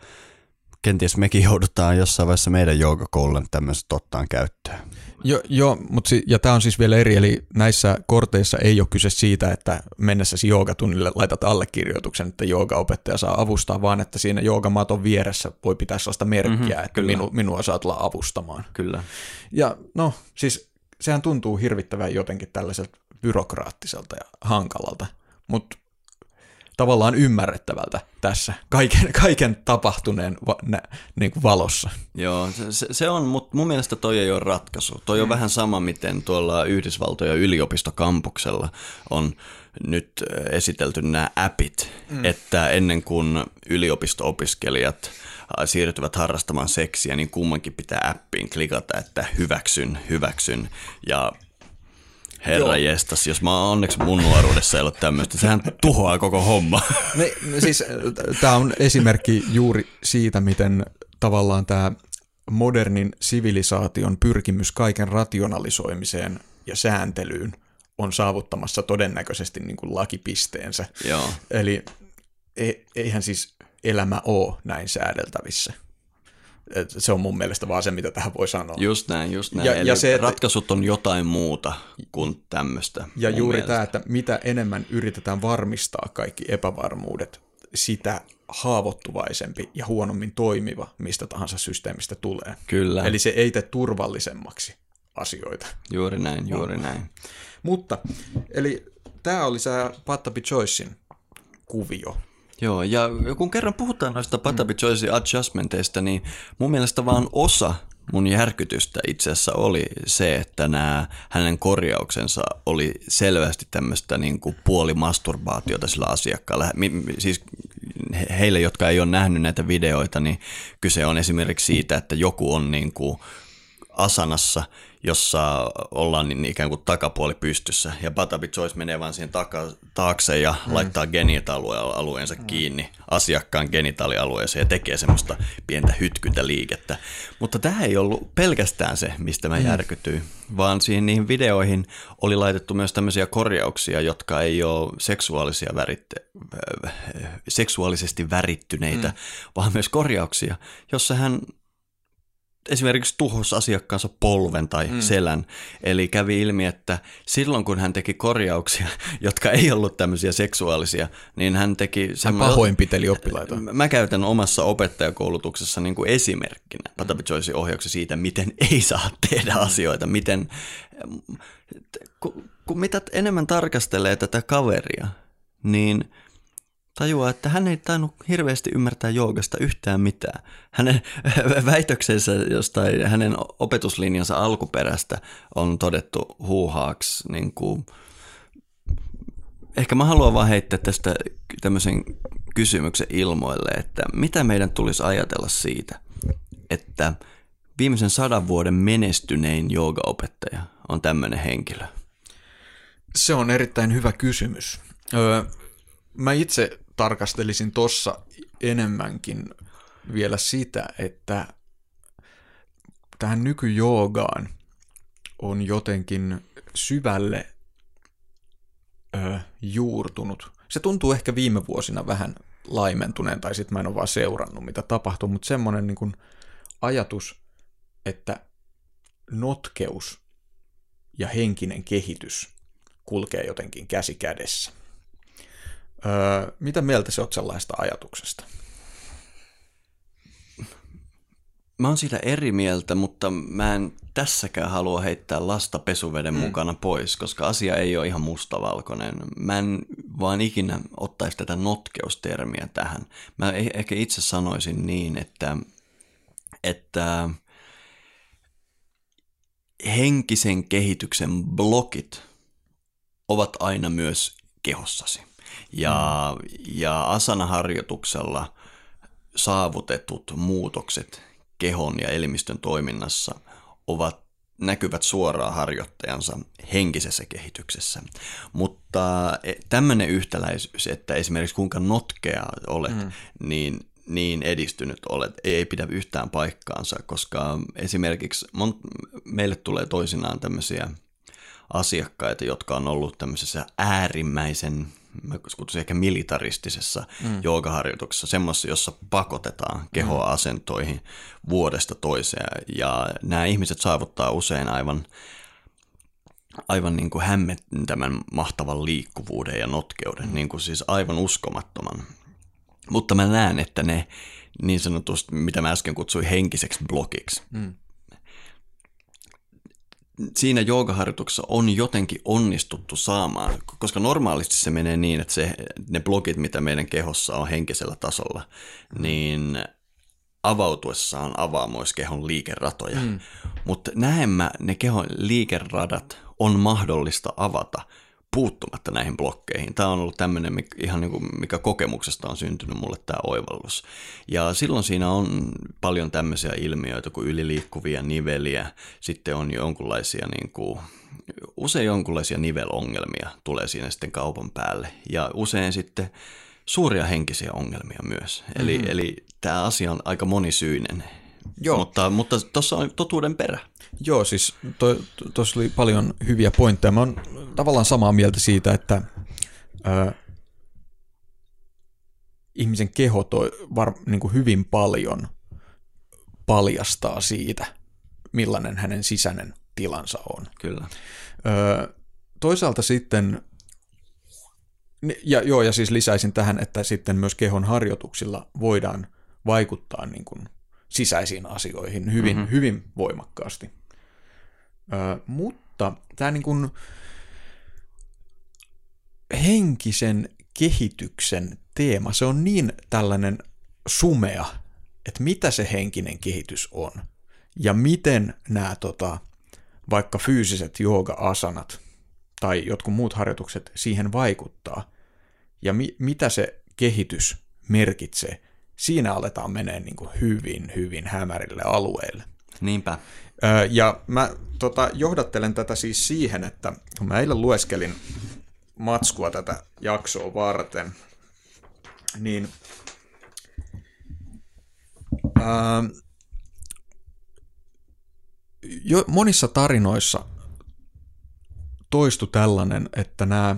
kenties mekin joudutaan jossain vaiheessa meidän joogakoululle tämmöiset ottaan käyttöön. Joo, jo, mutta si- ja tämä on siis vielä eri, eli näissä korteissa ei ole kyse siitä, että mennessäsi joogatunnille laitat allekirjoituksen, että joogaopettaja saa avustaa, vaan että siinä joogamaton vieressä voi pitää sellaista merkkiä, mm-hmm, että minu, minua saa tulla avustamaan. Kyllä. Ja no, siis sehän tuntuu hirvittävän jotenkin tällaiselta byrokraattiselta ja hankalalta, mutta tavallaan ymmärrettävältä tässä kaiken, kaiken tapahtuneen va, nä, niin kuin valossa. Joo, se, se on, mutta mun mielestä toi ei ole ratkaisu. Toi mm. on vähän sama, miten tuolla Yhdysvaltojen yliopistokampuksella on nyt esitelty nämä appit, mm. että ennen kuin yliopisto-opiskelijat siirtyvät harrastamaan seksiä, niin kummankin pitää appiin klikata, että hyväksyn, hyväksyn ja Herra Joo. jestas, jos mä onneksi mun nuoruudessa ei ollut tämmöistä, sehän tuhoaa koko homma. Me, [LAUGHS] me siis, tämä on esimerkki juuri siitä, miten tavallaan tämä modernin sivilisaation pyrkimys kaiken rationalisoimiseen ja sääntelyyn on saavuttamassa todennäköisesti niin kuin lakipisteensä. Joo. Eli e- eihän siis elämä ole näin säädeltävissä. Et se on mun mielestä vaan se, mitä tähän voi sanoa. Just näin, just näin. Ja- Eli ja se, että- ratkaisut on jotain muuta kuin tämmöistä. Ja juuri mielestä. tämä, että mitä enemmän yritetään varmistaa kaikki epävarmuudet, sitä haavoittuvaisempi ja huonommin toimiva mistä tahansa systeemistä tulee. Kyllä, Eli se ei tee turvallisemmaksi asioita. juuri näin, juuri näin. Mutta, eli tämä oli se Pattabi Choicein kuvio. Joo, ja kun kerran puhutaan noista Patabi Choice adjustmenteista, niin mun mielestä vaan osa mun järkytystä itse asiassa oli se, että nämä hänen korjauksensa oli selvästi tämmöistä niin kuin puolimasturbaatiota sillä asiakkaalla. Siis he- heille, jotka ei ole nähnyt näitä videoita, niin kyse on esimerkiksi siitä, että joku on niin kuin asanassa, jossa ollaan niin ikään kuin takapuoli pystyssä, ja Patabi Choice menee vaan siihen taka, taakse ja mm. laittaa genitaalialueensa mm. kiinni asiakkaan genitaalialueeseen ja tekee semmoista pientä hytkyntäliikettä. Mutta tämä ei ollut pelkästään se, mistä mä mm. järkytyin, vaan siihen niihin videoihin oli laitettu myös tämmöisiä korjauksia, jotka ei ole seksuaalisia väritte, äh, seksuaalisesti värittyneitä, mm. vaan myös korjauksia, jossa hän esimerkiksi tuhos asiakkaansa polven tai mm. selän. Eli kävi ilmi, että silloin kun hän teki korjauksia, [LAUGHS] jotka ei ollut tämmöisiä seksuaalisia, niin hän teki Hän semmo- pahoinpiteli oppilaita. Mä käytän omassa opettajakoulutuksessa niin kuin esimerkkinä Patabi Choicein ohjauksia siitä, miten [LAUGHS] ei saa tehdä asioita, miten, kun, kun mitä enemmän tarkastelee tätä kaveria, niin tajuaa, että hän ei tainnut hirveästi ymmärtää joogasta yhtään mitään. Hänen [LAUGHS] väitöksensä jostain hänen opetuslinjansa alkuperästä on todettu huuhaaksi. Niin kuin, ehkä mä haluan vaan heittää tästä tämmöisen kysymyksen ilmoille, että mitä meidän tulisi ajatella siitä, että viimeisen sadan vuoden menestynein joogaopettaja on tämmöinen henkilö. Se on erittäin hyvä kysymys. Öö, mä itse tarkastelisin tossa enemmänkin vielä sitä, että tähän nykyjoogaan on jotenkin syvälle ö, juurtunut. Se tuntuu ehkä viime vuosina vähän laimentuneen, tai sitten mä en ole vaan seurannut, mitä tapahtuu, mutta semmoinen niin ajatus, että notkeus ja henkinen kehitys kulkee jotenkin käsi kädessä. Öö, mitä mieltä sä oot sellaista ajatuksesta? Mä oon siitä eri mieltä, mutta mä en tässäkään halua heittää lasta pesuveden mm. mukana pois, koska asia ei ole ihan mustavalkoinen. Mä en vaan ikinä ottaisi tätä notkeustermiä tähän. Mä e- ehkä itse sanoisin niin, että, että henkisen kehityksen blokit ovat aina myös kehossasi. Ja, ja asanaharjoituksella saavutetut muutokset kehon ja elimistön toiminnassa ovat näkyvät suoraan harjoittajansa henkisessä kehityksessä. Mutta tämmöinen yhtäläisyys, että esimerkiksi kuinka notkea olet, mm. niin, niin edistynyt olet, ei pidä yhtään paikkaansa, koska esimerkiksi mon- meille tulee toisinaan tämmöisiä asiakkaita, jotka on ollut tämmöisessä äärimmäisen mä kutsuisin ehkä militaristisessa mm. joogaharjoituksessa, semmoisessa, jossa pakotetaan kehoa mm. asentoihin vuodesta toiseen. Ja nämä ihmiset saavuttaa usein aivan, aivan niin kuin hämmentävän mahtavan liikkuvuuden ja notkeuden, mm. niin kuin siis aivan uskomattoman. Mutta mä näen, että ne niin sanotusti, mitä mä äsken kutsuin henkiseksi blokiksi, mm siinä joogaharjoituksessa on jotenkin onnistuttu saamaan, koska normaalisti se menee niin, että se, ne blogit, mitä meidän kehossa on henkisellä tasolla, niin avautuessaan avaa myös kehon liikeratoja. Mm. Mutta näemmä ne kehon liikeradat on mahdollista avata puuttumatta näihin blokkeihin. Tämä on ollut tämmöinen, ihan niin kuin, mikä kokemuksesta on syntynyt mulle tämä oivallus. Ja silloin siinä on paljon tämmöisiä ilmiöitä kuin yliliikkuvia niveliä, sitten on jonkunlaisia niin kuin, usein jonkunlaisia nivelongelmia tulee siinä sitten kaupan päälle. Ja usein sitten suuria henkisiä ongelmia myös. Eli, mm-hmm. eli tämä asia on aika monisyinen. Joo. Mutta, mutta tuossa on totuuden perä. Joo, siis tuossa oli paljon hyviä pointteja. Mä oon tavallaan samaa mieltä siitä, että ö, ihmisen keho toi var, niin kuin hyvin paljon paljastaa siitä, millainen hänen sisäinen tilansa on. Kyllä. Ö, toisaalta sitten, ja, joo, ja siis lisäisin tähän, että sitten myös kehon harjoituksilla voidaan vaikuttaa niin kuin sisäisiin asioihin hyvin, mm-hmm. hyvin voimakkaasti. Ö, mutta tämä niin kuin henkisen kehityksen teema, se on niin tällainen sumea, että mitä se henkinen kehitys on ja miten nämä tota, vaikka fyysiset jooga-asanat tai jotkut muut harjoitukset siihen vaikuttaa ja mi- mitä se kehitys merkitsee, siinä aletaan menee niin hyvin, hyvin hämärille alueille. Niinpä. Ja mä tota, johdattelen tätä siis siihen, että kun mä eilen lueskelin matskua tätä jaksoa varten, niin ää, jo, monissa tarinoissa toistu tällainen, että nämä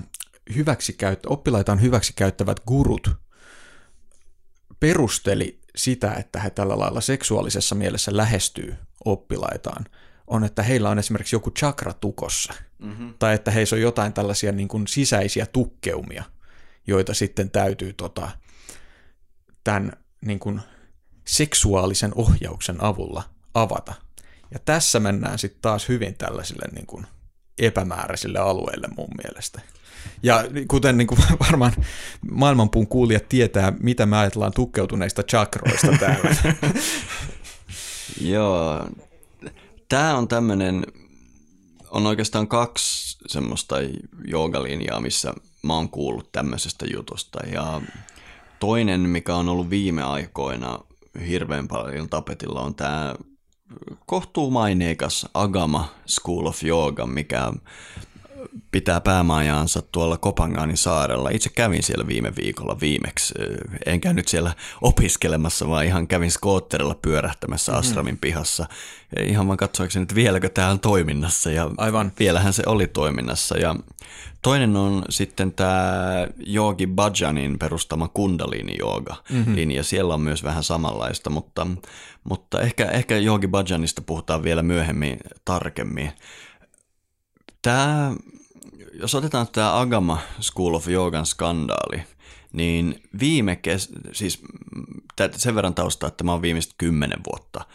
hyväksikäyttö, oppilaitaan hyväksikäyttävät gurut perusteli sitä, että he tällä lailla seksuaalisessa mielessä lähestyy oppilaitaan, on, että heillä on esimerkiksi joku chakra tukossa, mm-hmm. tai että heissä on jotain tällaisia niin kuin sisäisiä tukkeumia, joita sitten täytyy tota, tämän niin kuin seksuaalisen ohjauksen avulla avata. Ja tässä mennään sitten taas hyvin tällaisille niin kuin epämääräisille alueille mun mielestä. Ja kuten niin kuin [LAUGHS] varmaan maailmanpuun kuulijat tietää, mitä me ajatellaan tukkeutuneista chakroista täällä. [LAUGHS] Joo, tämä on tämmöinen, on oikeastaan kaksi semmoista joogalinjaa, missä mä oon kuullut tämmöisestä jutusta. Ja toinen, mikä on ollut viime aikoina hirveän paljon tapetilla, on tämä kohtuu maineikas Agama School of Yoga, mikä pitää päämajaansa tuolla Kopanganin saarella. Itse kävin siellä viime viikolla viimeksi. En käynyt siellä opiskelemassa, vaan ihan kävin skootterilla pyörähtämässä mm-hmm. Asramin pihassa. Ihan vaan katsoakseni, että vieläkö tämä on toiminnassa. Ja Aivan. Vielähän se oli toiminnassa. Ja toinen on sitten tämä Yogi Bhajanin perustama kundalini jooga mm-hmm. linja. Siellä on myös vähän samanlaista, mutta, mutta ehkä, ehkä Yogi Bhajanista puhutaan vielä myöhemmin tarkemmin. Tämä, jos otetaan tämä Agama School of Yogan skandaali, niin viime kes... siis sen verran taustaa, että mä oon viimeiset kymmenen vuotta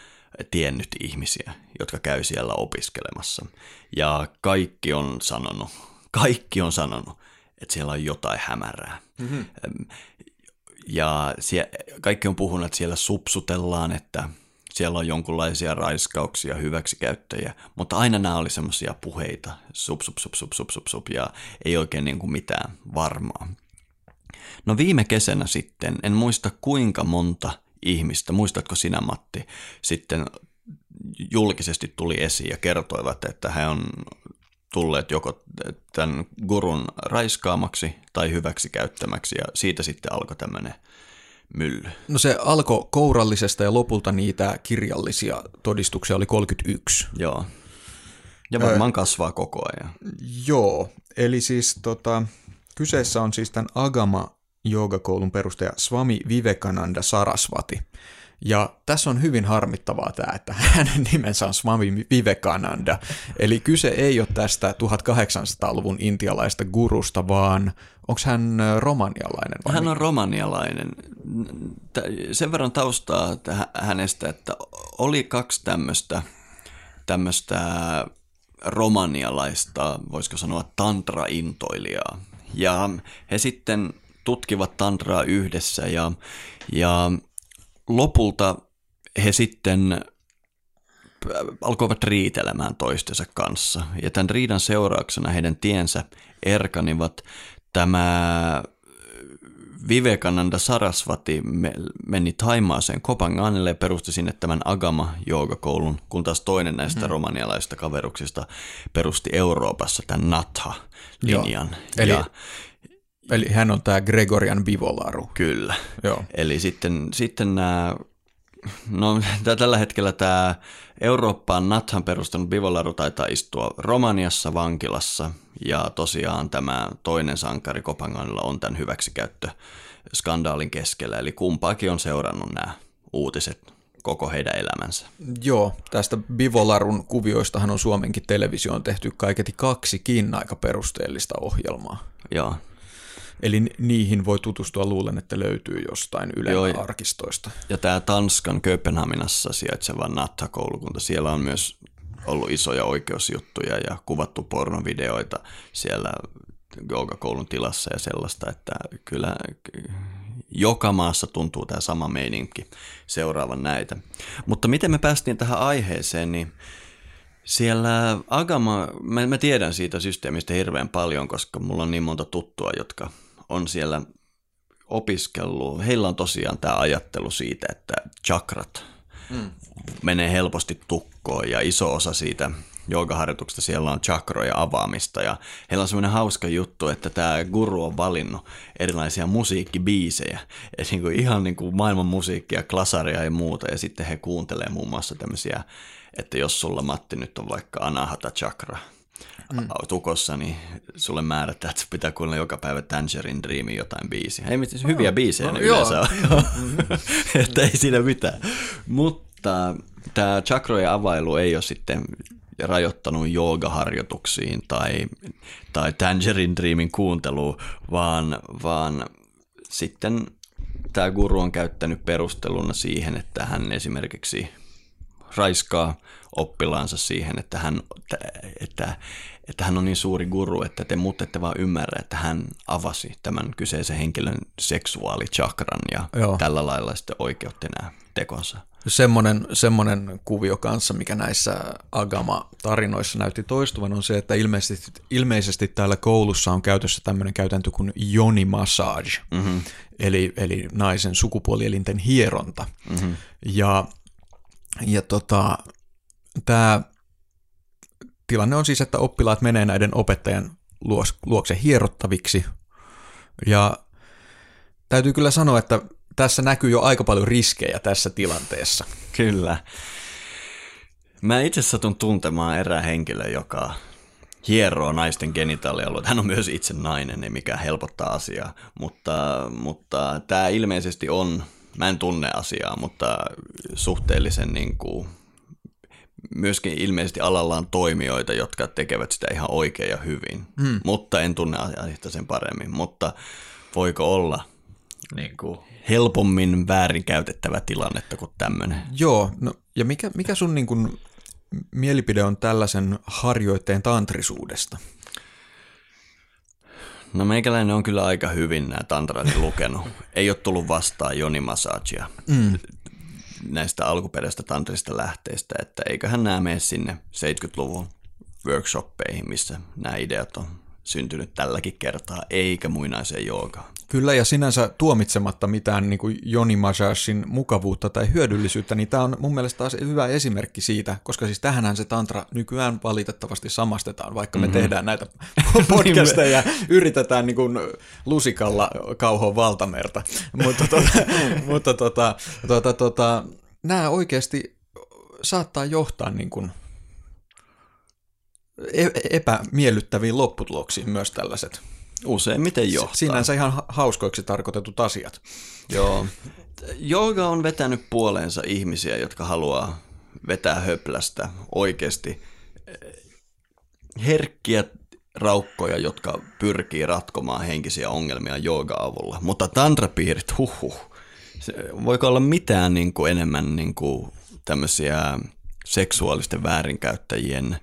tiennyt ihmisiä, jotka käy siellä opiskelemassa. Ja kaikki on sanonut, kaikki on sanonut, että siellä on jotain hämärää. Mm-hmm. Ja sie, kaikki on puhunut, että siellä supsutellaan, että siellä on jonkunlaisia raiskauksia, hyväksikäyttäjiä, mutta aina nämä oli semmoisia puheita, sup, sup, sup, sup, sup, sup, sup, ja ei oikein niin kuin mitään varmaa. No viime kesänä sitten, en muista kuinka monta ihmistä, muistatko sinä Matti, sitten julkisesti tuli esiin ja kertoivat, että he on tulleet joko tämän gurun raiskaamaksi tai hyväksikäyttämäksi ja siitä sitten alkoi tämmöinen mylly? No se alkoi kourallisesta ja lopulta niitä kirjallisia todistuksia oli 31. Joo. Ja varmaan öö, kasvaa koko ajan. Joo, eli siis tota, kyseessä on siis tämän Agama joogakoulun perustaja Swami Vivekananda Sarasvati. Ja tässä on hyvin harmittavaa tämä, että hänen [LAUGHS] nimensä on Swami Vivekananda. Eli kyse ei ole tästä 1800-luvun intialaista gurusta, vaan onko hän romanialainen? Vai hän on romanialainen. Sen verran taustaa hänestä, että oli kaksi tämmöistä tämmöistä romanialaista, voisiko sanoa tantra-intoilijaa. Ja he sitten tutkivat tantraa yhdessä ja, ja lopulta he sitten alkoivat riitelemään toistensa kanssa. Ja tämän riidan seurauksena heidän tiensä erkanivat. Tämä Vivekananda Sarasvati meni Taimaaseen Kopanganille ja perusti sinne tämän Agama joogakoulun, kun taas toinen näistä hmm. romanialaisista kaveruksista perusti Euroopassa tämän Natha-linjan. Eli, ja, eli hän on tämä Gregorian Bivolaru. Kyllä. Joo. Eli sitten, sitten nämä No tällä hetkellä tämä Eurooppaan Nathan perustanut Bivolaru taitaa istua Romaniassa vankilassa ja tosiaan tämä toinen sankari Kopanganilla on tämän hyväksikäyttö skandaalin keskellä, eli kumpaakin on seurannut nämä uutiset koko heidän elämänsä. Joo, tästä Bivolarun kuvioistahan on Suomenkin televisioon tehty kaiketi kaksikin aika perusteellista ohjelmaa. Joo. Eli niihin voi tutustua, luulen, että löytyy jostain Ylen arkistoista. Ja tämä Tanskan Kööpenhaminassa sijaitseva Natta-koulukunta, siellä on myös ollut isoja oikeusjuttuja ja kuvattu pornovideoita siellä joogakoulun tilassa ja sellaista, että kyllä joka maassa tuntuu tämä sama meininki seuraavan näitä. Mutta miten me päästiin tähän aiheeseen, niin siellä Agama, mä, mä tiedän siitä systeemistä hirveän paljon, koska mulla on niin monta tuttua, jotka on siellä opiskellut. Heillä on tosiaan tämä ajattelu siitä, että chakrat mm. menee helposti tukkoon ja iso osa siitä joogaharjoituksesta siellä on chakroja avaamista ja heillä on semmoinen hauska juttu, että tämä guru on valinnut erilaisia musiikkibiisejä, niin kuin ihan niin kuin maailman musiikkia, klasaria ja muuta ja sitten he kuuntelee muun muassa tämmöisiä, että jos sulla Matti nyt on vaikka anahata chakra, mm. tukossa, niin sulle määrätään, että pitää kuunnella joka päivä Tangerine Dreamin jotain biisiä. Ei mitään, hyviä biisejä no, ne yleensä on. [LAUGHS] että ei siinä mitään. Mutta tämä chakrojen availu ei ole sitten rajoittanut joogaharjoituksiin tai, tai Tangerine Dreamin kuunteluun, vaan, vaan sitten tämä guru on käyttänyt perusteluna siihen, että hän esimerkiksi raiskaa oppilaansa siihen, että hän, että, että hän on niin suuri guru, että te muut ette vaan ymmärrä, että hän avasi tämän kyseisen henkilön seksuaalichakran ja Joo. tällä lailla sitten oikeutti nämä tekonsa. Semmoinen, semmoinen kuvio kanssa, mikä näissä Agama-tarinoissa näytti toistuvan, on se, että ilmeisesti, ilmeisesti täällä koulussa on käytössä tämmöinen käytäntö kuin joni massage, mm-hmm. eli, eli naisen sukupuolielinten hieronta. Mm-hmm. Ja, ja tota, tämä tilanne on siis, että oppilaat menee näiden opettajan luokse hierottaviksi. Ja täytyy kyllä sanoa, että tässä näkyy jo aika paljon riskejä tässä tilanteessa. Kyllä. Mä itse satun tuntemaan erään henkilö, joka hieroo naisten genitaalialueita. Hän on myös itse nainen, mikä helpottaa asiaa, mutta, mutta tämä ilmeisesti on, mä en tunne asiaa, mutta suhteellisen niin kuin, myöskin ilmeisesti alallaan toimijoita, jotka tekevät sitä ihan oikein ja hyvin, hmm. mutta en tunne asiaa sen paremmin, mutta voiko olla niin kuin, helpommin väärinkäytettävä tilannetta kuin tämmöinen. Joo, no, ja mikä, mikä sun niin kuin, mielipide on tällaisen harjoitteen tantrisuudesta? No meikäläinen on kyllä aika hyvin nämä tantrani lukenut. Ei ole tullut vastaan Joni Massagia mm. Näistä alkuperäistä tantrista lähteistä, että eiköhän nämä mene sinne 70-luvun workshoppeihin, missä nämä ideat on syntynyt tälläkin kertaa, eikä muinaiseen joogaan. Kyllä, ja sinänsä tuomitsematta mitään niin kuin Joni Majashin mukavuutta tai hyödyllisyyttä, niin tämä on mun mielestä taas hyvä esimerkki siitä, koska siis tähänhän se tantra nykyään valitettavasti samastetaan, vaikka me mm-hmm. tehdään näitä [LAUGHS] podcasteja ja yritetään niin kuin lusikalla kauhoa valtamerta. mutta tota, [LAUGHS] mutta tota, tota, tota, nämä oikeasti saattaa johtaa niin kuin e-, epämiellyttäviin lopputuloksiin myös tällaiset Useimmiten johtaa. Sinänsä ihan hauskoiksi tarkoitetut asiat. Joo. Jooga on vetänyt puoleensa ihmisiä, jotka haluaa vetää höplästä oikeasti eh, herkkiä raukkoja, jotka pyrkii ratkomaan henkisiä ongelmia jooga-avulla. Mutta tantrapiirit, huhu, se, voiko olla mitään niin kuin enemmän niin kuin tämmöisiä seksuaalisten väärinkäyttäjien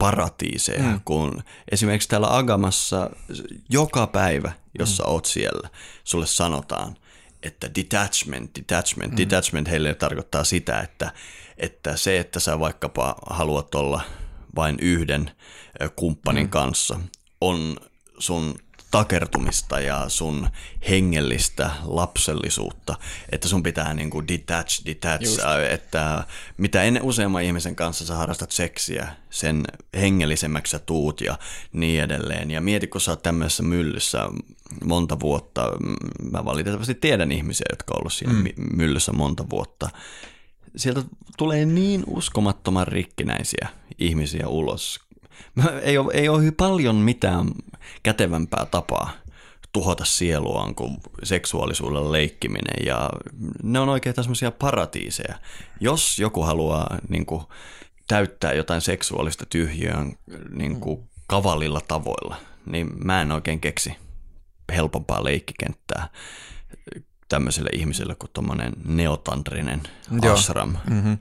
paratiiseja, mm. kun esimerkiksi täällä Agamassa joka päivä, jossa mm. oot siellä, sulle sanotaan, että detachment, detachment, mm. detachment heille tarkoittaa sitä, että, että se, että sä vaikkapa haluat olla vain yhden kumppanin mm. kanssa, on sun takertumista ja sun hengellistä lapsellisuutta, että sun pitää niin kuin detach, detach, Just. että mitä ennen useamman ihmisen kanssa sä harrastat seksiä, sen hengellisemmäksi sä tuut ja niin edelleen. Ja mieti, kun sä oot tämmöisessä myllyssä monta vuotta, mä valitettavasti tiedän ihmisiä, jotka on ollut siinä mm. myllyssä monta vuotta, sieltä tulee niin uskomattoman rikkinäisiä ihmisiä ulos. Ei ole, ei ole paljon mitään kätevämpää tapaa tuhota sieluaan kuin seksuaalisuudella leikkiminen ja ne on oikein semmoisia paratiiseja. Jos joku haluaa niin kuin, täyttää jotain seksuaalista tyhjiöä niin kuin, kavalilla tavoilla, niin mä en oikein keksi helpompaa leikkikenttää tämmöiselle ihmiselle kuin tuommoinen neotantrinen ashram. Mm-hmm.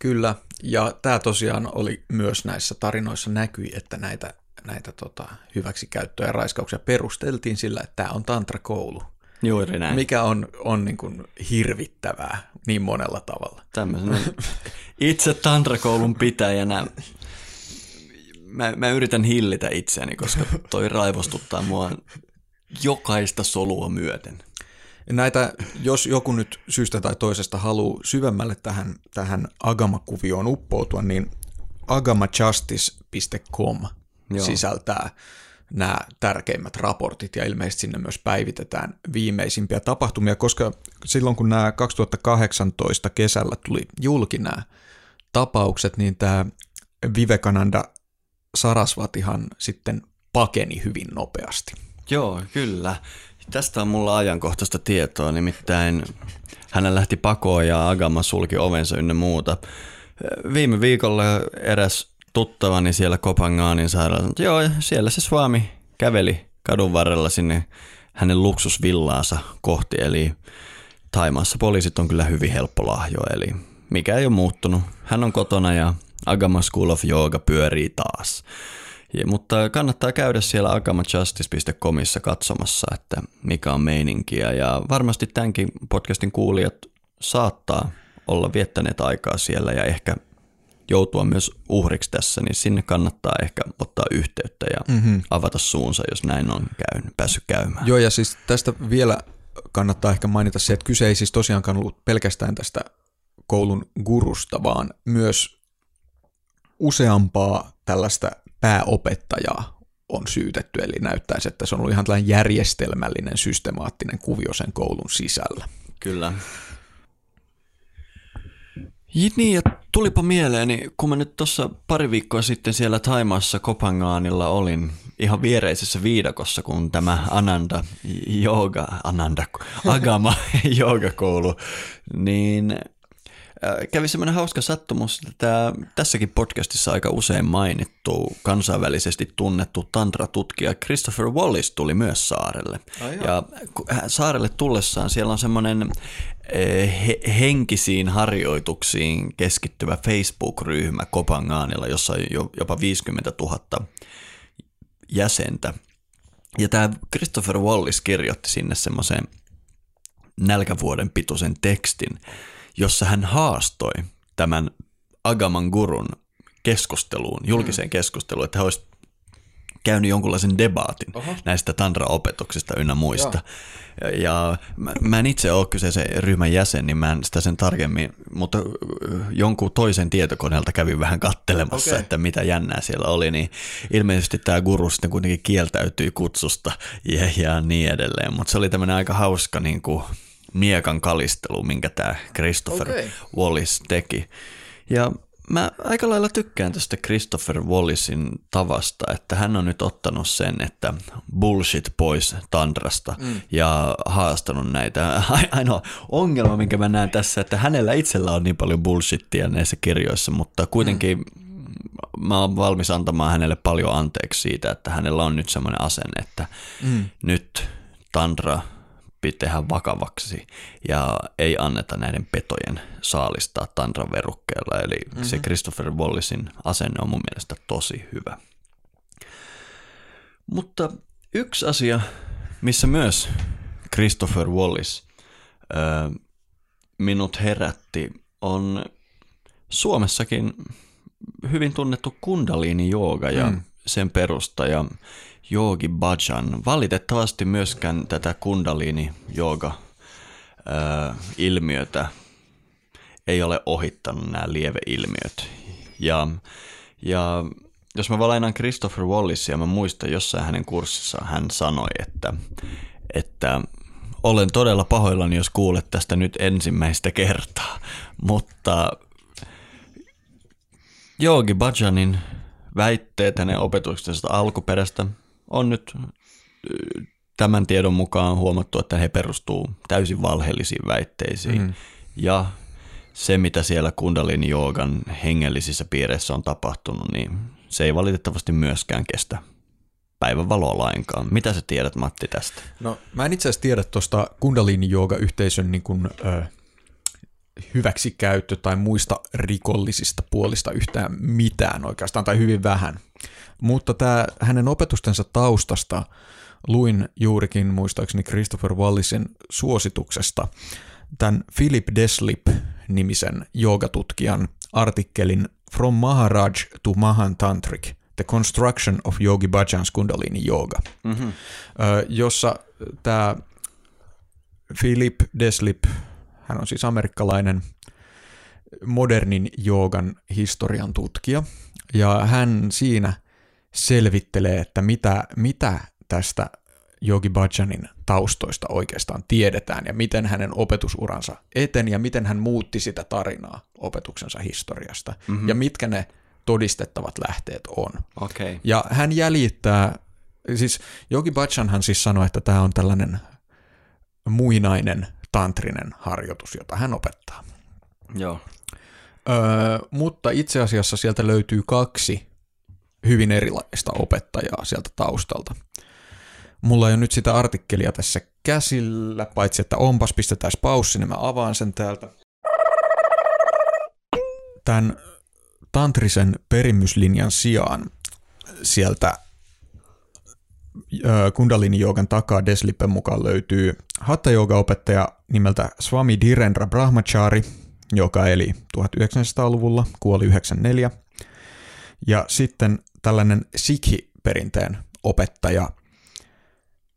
Kyllä, ja tämä tosiaan oli myös näissä tarinoissa näkyi, että näitä, näitä tota, hyväksikäyttöjä ja raiskauksia perusteltiin sillä, että tämä on tantrakoulu. Juuri näin. Mikä on, on niin kuin hirvittävää niin monella tavalla. Tämmöisen [LAUGHS] itse tantrakoulun pitäjänä mä, mä yritän hillitä itseäni, koska toi raivostuttaa mua jokaista solua myöten. Näitä, jos joku nyt syystä tai toisesta haluaa syvemmälle tähän, tähän Agama-kuvioon uppoutua, niin agamajustice.com Joo. sisältää nämä tärkeimmät raportit ja ilmeisesti sinne myös päivitetään viimeisimpiä tapahtumia, koska silloin kun nämä 2018 kesällä tuli julki nämä tapaukset, niin tämä Vivekananda Sarasvatihan sitten pakeni hyvin nopeasti. Joo, kyllä. Tästä on mulla ajankohtaista tietoa, nimittäin hänen lähti pakoon ja Agama sulki ovensa ynnä muuta. Viime viikolla eräs tuttavani siellä Kopangaanin sairaalassa, joo, siellä se Swami käveli kadun varrella sinne hänen luksusvillaansa kohti, eli Taimaassa poliisit on kyllä hyvin helppo lahjo, eli mikä ei ole muuttunut. Hän on kotona ja Agama School of Yoga pyörii taas. Ja, mutta kannattaa käydä siellä agamajustice.comissa katsomassa, että mikä on meininkiä. Ja varmasti tämänkin podcastin kuulijat saattaa olla viettäneet aikaa siellä ja ehkä joutua myös uhriksi tässä, niin sinne kannattaa ehkä ottaa yhteyttä ja mm-hmm. avata suunsa, jos näin on käyn, päässyt käymään. Joo, ja siis tästä vielä kannattaa ehkä mainita se, että kyse ei siis tosiaankaan ollut pelkästään tästä koulun gurusta, vaan myös useampaa tällaista pääopettajaa on syytetty, eli näyttäisi, että se on ollut ihan tällainen järjestelmällinen, systemaattinen kuvio sen koulun sisällä. Kyllä. Niin, ja tulipa mieleeni, kun mä nyt tuossa pari viikkoa sitten siellä Taimaassa Kopangaanilla olin ihan viereisessä viidakossa, kun tämä Ananda Yoga, Ananda, Agama [LAUGHS] Joogakoulu, niin kävi semmoinen hauska sattumus, että tämä, tässäkin podcastissa aika usein mainittu kansainvälisesti tunnettu tantra-tutkija Christopher Wallis tuli myös saarelle. Oh, ja saarelle tullessaan siellä on semmoinen he, henkisiin harjoituksiin keskittyvä Facebook-ryhmä Kopangaanilla, jossa on jo, jopa 50 000 jäsentä. Ja tämä Christopher Wallis kirjoitti sinne semmoisen nälkävuoden pituisen tekstin, jossa hän haastoi tämän Agaman gurun keskusteluun, julkiseen mm. keskusteluun, että he olisivat käynyt jonkunlaisen debaatin Oho. näistä tantra-opetuksista ynnä muista. Ja, ja mä, mä en itse ole kyseisen ryhmän jäsen, niin mä en sitä sen tarkemmin, mutta jonkun toisen tietokoneelta kävin vähän kattelemassa, okay. että mitä jännää siellä oli, niin ilmeisesti tämä guru sitten kuitenkin kieltäytyi kutsusta ja, ja niin edelleen, mutta se oli tämmöinen aika hauska niin kuin, miekan kalistelu, minkä tämä Christopher okay. Wallis teki. Ja mä aika lailla tykkään tästä Christopher Wallisin tavasta, että hän on nyt ottanut sen, että bullshit pois Tandrasta mm. ja haastanut näitä. [LAUGHS] Ainoa ongelma, minkä mä näen tässä, että hänellä itsellä on niin paljon bullshittia näissä kirjoissa, mutta kuitenkin mm. mä oon valmis antamaan hänelle paljon anteeksi siitä, että hänellä on nyt semmoinen asenne, että mm. nyt Tandra – tehdä vakavaksi ja ei anneta näiden petojen saalistaa tandran verukkeella. Eli mm-hmm. se Christopher Wallisin asenne on mun mielestä tosi hyvä. Mutta yksi asia, missä myös Christopher Wallis ö, minut herätti, on Suomessakin hyvin tunnettu kundaliini jooga ja mm. Sen perustaja Yogi Bhajan. Valitettavasti myöskään tätä kundalini jooga ilmiötä ei ole ohittanut nämä lieveilmiöt. Ja, ja jos mä valainaan Christopher Wallisia, mä muistan jossain hänen kurssissa hän sanoi, että, että olen todella pahoillani, jos kuulet tästä nyt ensimmäistä kertaa, mutta Joogi Bhajanin väitteet hänen opetuksensa alkuperäistä on nyt tämän tiedon mukaan huomattu, että he perustuu täysin valheellisiin väitteisiin. Mm. Ja se, mitä siellä kundalini joogan hengellisissä piireissä on tapahtunut, niin se ei valitettavasti myöskään kestä päivän valoa lainkaan. Mitä sä tiedät, Matti, tästä? No, mä en itse asiassa tiedä tuosta kundalini jooga yhteisön niin kuin, ö, hyväksikäyttö tai muista rikollisista puolista yhtään mitään oikeastaan, tai hyvin vähän. Mutta tämä hänen opetustensa taustasta luin juurikin muistaakseni Christopher Wallisin suosituksesta tämän Philip Deslip-nimisen joogatutkijan artikkelin From Maharaj to Mahan Tantric, The Construction of Yogi Bhajan's Kundalini Yoga, mm-hmm. jossa tämä Philip Deslip, hän on siis amerikkalainen modernin joogan historian tutkija, ja hän siinä selvittelee, että mitä, mitä tästä Yogi Bhajanin taustoista oikeastaan tiedetään ja miten hänen opetusuransa eteni ja miten hän muutti sitä tarinaa opetuksensa historiasta mm-hmm. ja mitkä ne todistettavat lähteet on. Okay. Ja hän jäljittää, siis Yogi Bhajanhan siis sanoi, että tämä on tällainen muinainen tantrinen harjoitus, jota hän opettaa. Joo. Öö, mutta itse asiassa sieltä löytyy kaksi hyvin erilaista opettajaa sieltä taustalta. Mulla ei ole nyt sitä artikkelia tässä käsillä, paitsi että onpas, pistetään paussi, niin mä avaan sen täältä. Tämän tantrisen perimyslinjan sijaan sieltä kundalini joogan takaa Deslippen mukaan löytyy hatta opettaja nimeltä Swami Dhirendra Brahmachari, joka eli 1900-luvulla, kuoli 94. Ja sitten tällainen Sikhi-perinteen opettaja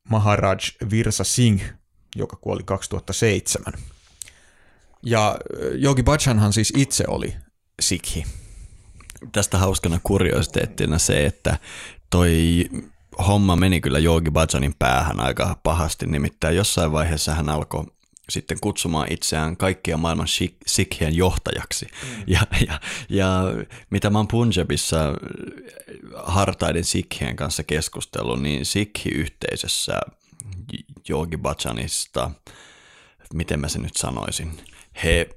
Maharaj Virsa Singh, joka kuoli 2007. Ja Yogi Bhajanhan siis itse oli Sikhi. Tästä hauskana kuriositeettina se, että toi homma meni kyllä Yogi Bhajanin päähän aika pahasti, nimittäin jossain vaiheessa hän alkoi sitten kutsumaan itseään kaikkia maailman sikhien johtajaksi. Mm. Ja, ja, ja mitä mä oon Punjabissa hartaiden sikhien kanssa keskustellut, niin sikhi-yhteisössä Yogi Bhajanista, miten mä sen nyt sanoisin, he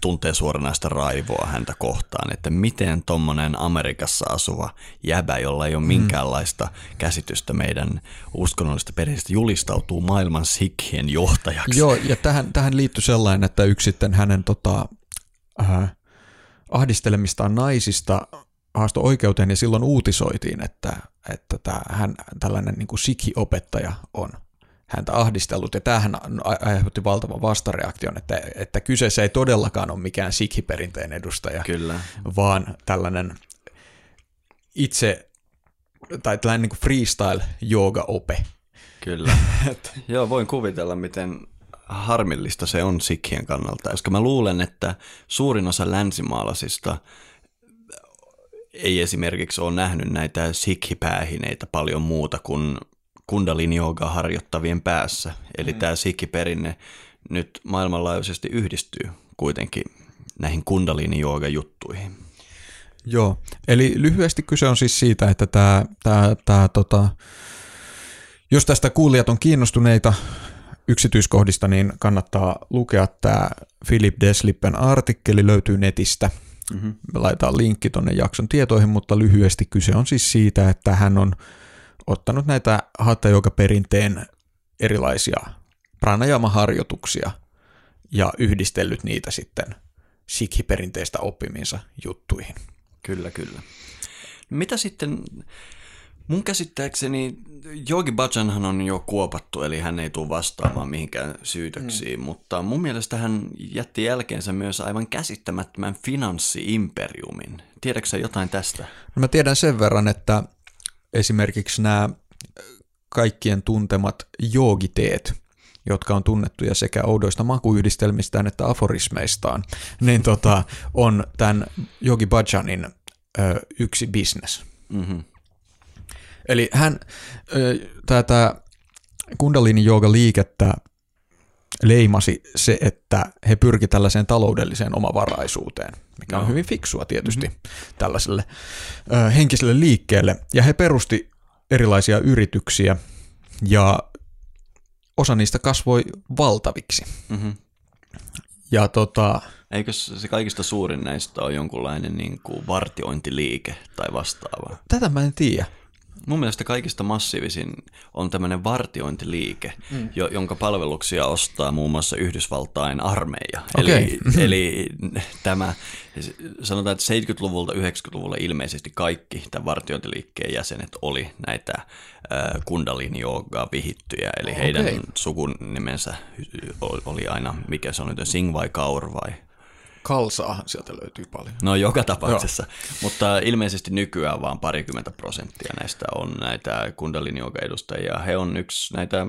tuntee suoranaista raivoa häntä kohtaan, että miten tuommoinen Amerikassa asuva jäbä, jolla ei ole mm. minkäänlaista käsitystä meidän uskonnollista perheestä, julistautuu maailman sikhien johtajaksi. Joo, ja tähän, tähän liittyy sellainen, että yksi sitten hänen tota, äh, ahdistelemistaan naisista haastoi oikeuteen ja silloin uutisoitiin, että, että tämä, hän, tällainen niin kuin sikhi-opettaja on häntä ahdistellut, ja tämähän aiheutti valtavan vastareaktion, että, että kyseessä ei todellakaan ole mikään sikhi-perinteen edustaja, Kyllä. vaan tällainen itse, tai tällainen niin freestyle ope Kyllä. [LAUGHS] Joo, voin kuvitella, miten harmillista se on sikhien kannalta, koska mä luulen, että suurin osa länsimaalaisista ei esimerkiksi ole nähnyt näitä sikhipäähineitä paljon muuta kuin kundalini harjoittavien päässä. Eli mm. tämä sikiperinne nyt maailmanlaajuisesti yhdistyy kuitenkin näihin kundalini juttuihin. Joo, eli lyhyesti kyse on siis siitä, että tämä, tämä, tämä tota, jos tästä kuulijat on kiinnostuneita yksityiskohdista, niin kannattaa lukea tämä Philip Deslippen artikkeli, löytyy netistä. Mm-hmm. Laitetaan linkki tuonne jakson tietoihin, mutta lyhyesti kyse on siis siitä, että hän on ottanut näitä hatha perinteen erilaisia pranajama-harjoituksia ja yhdistellyt niitä sitten sikhi-perinteistä oppiminsa juttuihin. Kyllä, kyllä. Mitä sitten, Mun käsittääkseni Jogi Bajanhan on jo kuopattu, eli hän ei tule vastaamaan mihinkään syytöksiin, mm. mutta mun mielestä hän jätti jälkeensä myös aivan käsittämättömän finanssi-imperiumin. Tiedätkö jotain tästä? No mä tiedän sen verran, että esimerkiksi nämä kaikkien tuntemat joogiteet, jotka on tunnettuja sekä oudoista makuyhdistelmistään että aforismeistaan, niin tota, on tämän Yogi Bhajanin ö, yksi bisnes. Mm-hmm. Eli hän, tätä kundalini jooga liikettä leimasi se, että he pyrki tällaiseen taloudelliseen omavaraisuuteen, mikä on no. hyvin fiksua tietysti mm-hmm. tällaiselle ö, henkiselle liikkeelle. Ja he perusti erilaisia yrityksiä ja osa niistä kasvoi valtaviksi. Mm-hmm. Ja tota... Eikö se kaikista suurin näistä ole jonkunlainen niin kuin vartiointiliike tai vastaava? Tätä mä en tiedä. Mun mielestä kaikista massiivisin on tämmöinen vartiointiliike, mm. jo, jonka palveluksia ostaa muun muassa Yhdysvaltain armeija. Okay. Eli, [LAUGHS] eli tämä, sanotaan, että 70-luvulta 90-luvulla ilmeisesti kaikki tämän vartiointiliikkeen jäsenet oli näitä äh, kundalini vihittyjä, eli okay. heidän sukunimensä oli aina, mikä se on nyt, Singh vai Kaur vai Kalsaahan sieltä löytyy paljon. No joka tapauksessa, Joo. mutta ilmeisesti nykyään vaan parikymmentä prosenttia näistä on näitä kundalini edustajia. He on yksi näitä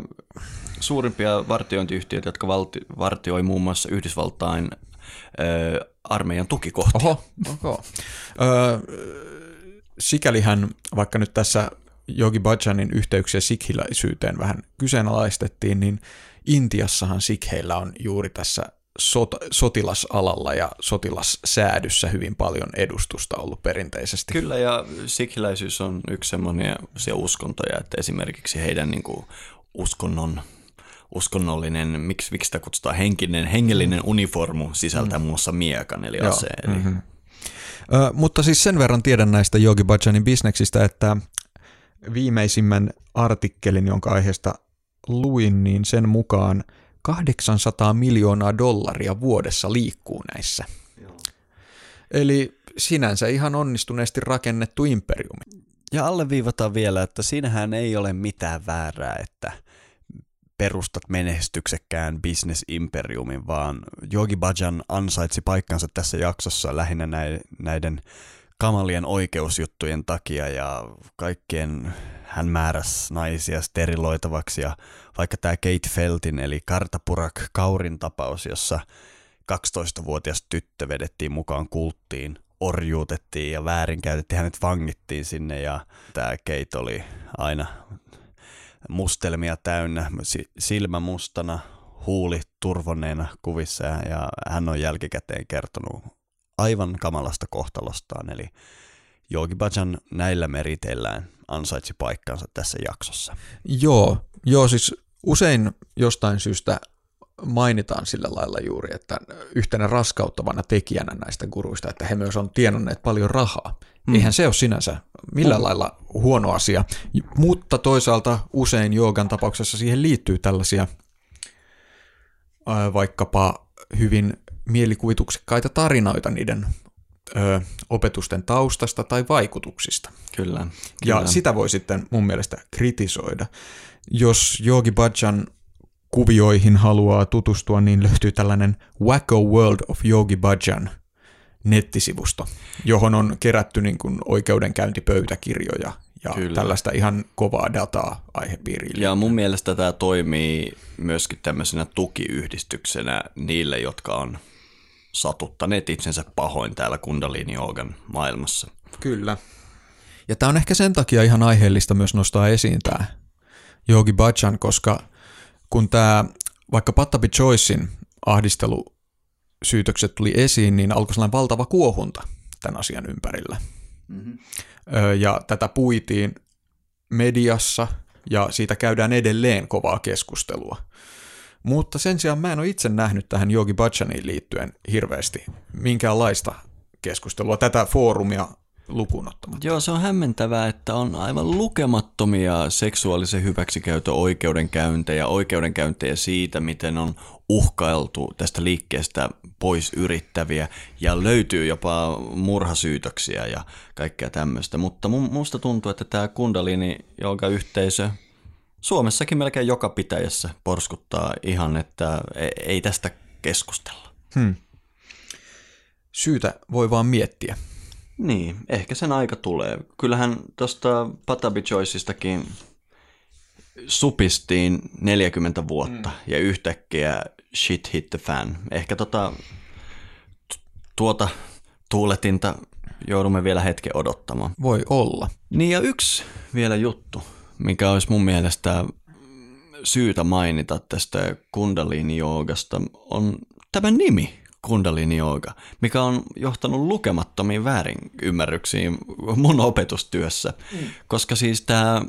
suurimpia vartiointiyhtiöitä, jotka valti, vartioi muun muassa Yhdysvaltain ö, armeijan tukikohtia. Oho, okay. Ö, sikälihän, vaikka nyt tässä Jogi Bhajanin yhteyksiä sikhiläisyyteen vähän kyseenalaistettiin, niin Intiassahan sikheillä on juuri tässä sot, sotilasalalla ja sotilassäädyssä hyvin paljon edustusta ollut perinteisesti. Kyllä, ja sikhiläisyys on yksi semmoisia uskontoja, että esimerkiksi heidän niin kuin, uskonnon uskonnollinen, miksi, miksi sitä kutsutaan henkinen, hengellinen uniformu sisältää mm. muun muassa miekan, eli aseen. Eli... Mm-hmm. Ö, mutta siis sen verran tiedän näistä Yogi Bhajanin bisneksistä, että viimeisimmän artikkelin, jonka aiheesta luin, niin sen mukaan – 800 miljoonaa dollaria vuodessa liikkuu näissä. Eli sinänsä ihan onnistuneesti rakennettu imperiumi. Ja alleviivataan vielä, että siinähän ei ole mitään väärää, että perustat menestyksekkään bisnesimperiumin, vaan Jogi Bajan ansaitsi paikkansa tässä jaksossa lähinnä näiden kamalien oikeusjuttujen takia ja kaikkien hän määräsi naisia steriloitavaksi ja vaikka tämä Kate Feltin eli Kartapurak Kaurin tapaus, jossa 12-vuotias tyttö vedettiin mukaan kulttiin, orjuutettiin ja väärinkäytettiin, hänet vangittiin sinne ja tämä Kate oli aina mustelmia täynnä, silmä mustana, huuli turvonneena kuvissa ja hän on jälkikäteen kertonut aivan kamalasta kohtalostaan, eli Jogi Bajan näillä meriteillään ansaitsi paikkansa tässä jaksossa. Joo, joo siis usein jostain syystä mainitaan sillä lailla juuri, että yhtenä raskauttavana tekijänä näistä guruista, että he myös on tienanneet paljon rahaa. Mm. Eihän se ole sinänsä millään mm. lailla huono asia, mutta toisaalta usein joogan tapauksessa siihen liittyy tällaisia vaikkapa hyvin mielikuvituksekkaita tarinoita niiden ö, opetusten taustasta tai vaikutuksista. Kyllä, kyllä. Ja sitä voi sitten mun mielestä kritisoida. Jos Yogi Bhajan kuvioihin haluaa tutustua, niin löytyy tällainen Wacko World of Yogi Bhajan nettisivusto, johon on kerätty niin kuin oikeudenkäyntipöytäkirjoja ja Kyllä. tällaista ihan kovaa dataa aihepiiriin. Ja mun mielestä tämä toimii myöskin tämmöisenä tukiyhdistyksenä niille, jotka on satuttaneet itsensä pahoin täällä kundalini joogan maailmassa. Kyllä. Ja tämä on ehkä sen takia ihan aiheellista myös nostaa esiin tämä Yogi Bhajan, koska kun tämä vaikka Pattabi Choicein ahdistelusyytökset tuli esiin, niin alkoi sellainen valtava kuohunta tämän asian ympärillä. Mm-hmm. Ja tätä puitiin mediassa ja siitä käydään edelleen kovaa keskustelua. Mutta sen sijaan mä en ole itse nähnyt tähän Yogi Bhajaniin liittyen hirveästi minkäänlaista keskustelua. Tätä foorumia lukuun ottamatta. Joo, se on hämmentävää, että on aivan lukemattomia seksuaalisen hyväksikäytön oikeudenkäyntejä, oikeudenkäyntejä siitä, miten on uhkailtu tästä liikkeestä pois yrittäviä ja löytyy jopa murhasyytöksiä ja kaikkea tämmöistä. Mutta musta tuntuu, että tämä kundalini joka yhteisö Suomessakin melkein joka pitäjässä porskuttaa ihan, että e- ei tästä keskustella. Hmm. Syytä voi vaan miettiä. Niin, ehkä sen aika tulee. Kyllähän tuosta Patabi Choiceistakin supistiin 40 vuotta mm. ja yhtäkkiä shit hit the fan. Ehkä tota, tuota tuuletinta joudumme vielä hetken odottamaan. Voi olla. Niin ja yksi vielä juttu, mikä olisi mun mielestä syytä mainita tästä kundalini-joogasta, on tämä nimi kundalini jooga, mikä on johtanut lukemattomiin väärinymmärryksiin mun opetustyössä, mm. koska siis tämä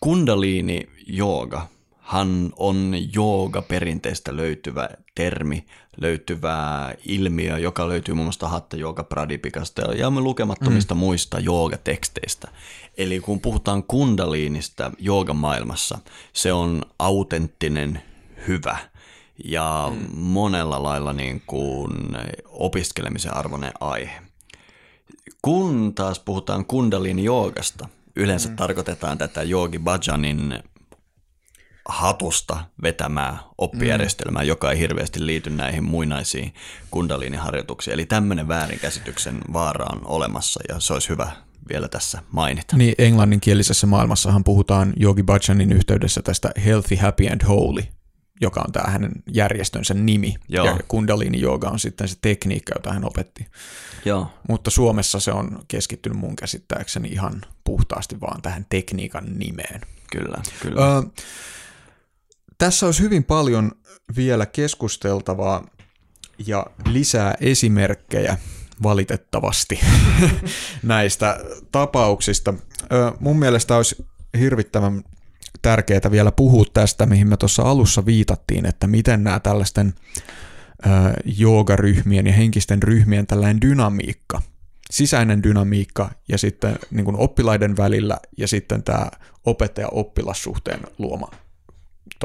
kundalini jooga hän on jooga perinteistä löytyvä termi, löytyvä ilmiö, joka löytyy muun muassa Hatta Jooga Pradipikasta ja lukemattomista mm. muista joogateksteistä. Eli kun puhutaan kundaliinista joogamaailmassa, se on autenttinen hyvä ja mm. monella lailla niin kuin opiskelemisen arvoinen aihe. Kun taas puhutaan kundalini joogasta, yleensä mm. tarkoitetaan tätä Yogi Bhajanin hatusta vetämää oppijärjestelmää, mm. joka ei hirveästi liity näihin muinaisiin kundaliiniharjoituksiin. Eli tämmöinen väärinkäsityksen vaara on olemassa ja se olisi hyvä vielä tässä mainita. Niin, englanninkielisessä maailmassahan puhutaan Yogi Bhajanin yhteydessä tästä healthy, happy and holy, joka on tämä hänen järjestönsä nimi. Joo. Ja kundalini jooga on sitten se tekniikka, jota hän opetti. Joo. Mutta Suomessa se on keskittynyt mun käsittääkseni ihan puhtaasti vaan tähän tekniikan nimeen. Kyllä, kyllä. Ö, tässä olisi hyvin paljon vielä keskusteltavaa ja lisää esimerkkejä valitettavasti [LAUGHS] näistä tapauksista. Mun mielestä olisi hirvittävän tärkeää vielä puhua tästä, mihin me tuossa alussa viitattiin, että miten nämä tällaisten joogaryhmien ja henkisten ryhmien tällainen dynamiikka, sisäinen dynamiikka ja sitten niin kuin oppilaiden välillä ja sitten tämä opettaja-oppilassuhteen luoma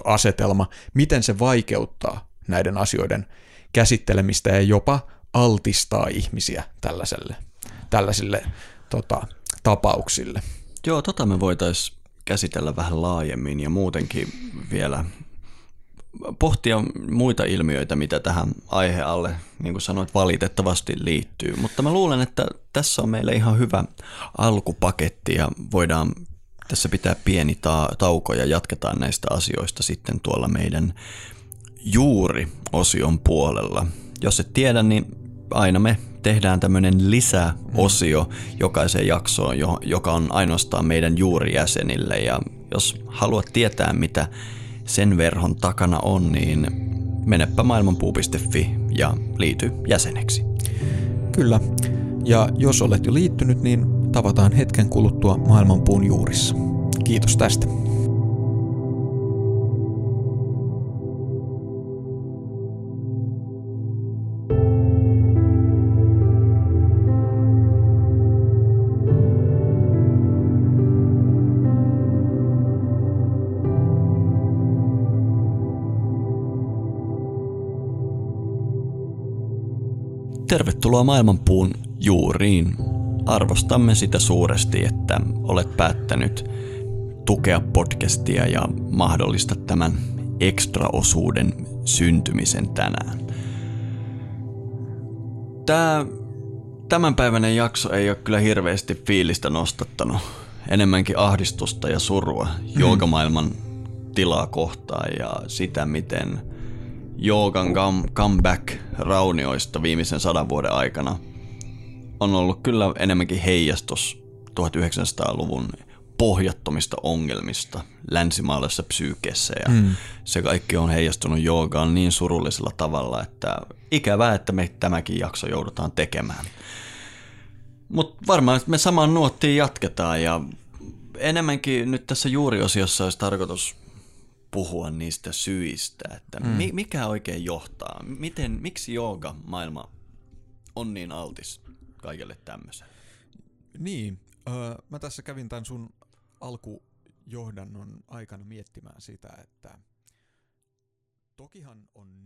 asetelma, miten se vaikeuttaa näiden asioiden käsittelemistä ja jopa altistaa ihmisiä tällaiselle, tällaisille tota, tapauksille. Joo, tota me voitaisiin käsitellä vähän laajemmin ja muutenkin vielä pohtia muita ilmiöitä, mitä tähän aihealle, niin kuin sanoit, valitettavasti liittyy. Mutta mä luulen, että tässä on meille ihan hyvä alkupaketti ja voidaan tässä pitää pieni ta- tauko ja jatketaan näistä asioista sitten tuolla meidän juuri-osion puolella. Jos et tiedä, niin aina me tehdään tämmöinen lisäosio jokaiseen jaksoon, joka on ainoastaan meidän juurijäsenille. Ja jos haluat tietää, mitä sen verhon takana on, niin menepä maailmanpuu.fi ja liity jäseneksi. Kyllä. Ja jos olet jo liittynyt, niin tavataan hetken kuluttua maailmanpuun juurissa. Kiitos tästä. Tervetuloa maailmanpuun juuriin. Arvostamme sitä suuresti, että olet päättänyt tukea podcastia ja mahdollista tämän ekstraosuuden syntymisen tänään. Tämä tämänpäiväinen jakso ei ole kyllä hirveästi fiilistä nostattanut. Enemmänkin ahdistusta ja surua mm. joogamaailman tilaa kohtaan ja sitä, miten – joogan comeback raunioista viimeisen sadan vuoden aikana on ollut kyllä enemmänkin heijastus 1900-luvun pohjattomista ongelmista länsimaalaisessa psyykessä ja mm. se kaikki on heijastunut joogaan niin surullisella tavalla, että ikävää, että me tämäkin jakso joudutaan tekemään. Mutta varmaan me samaan nuottiin jatketaan ja enemmänkin nyt tässä juuriosiossa olisi tarkoitus puhua niistä syistä, että mm. mikä oikein johtaa, miten, miksi jooga maailma on niin altis kaikelle tämmöiselle? Niin, öö, mä tässä kävin tämän sun alkujohdannon aikana miettimään sitä, että tokihan on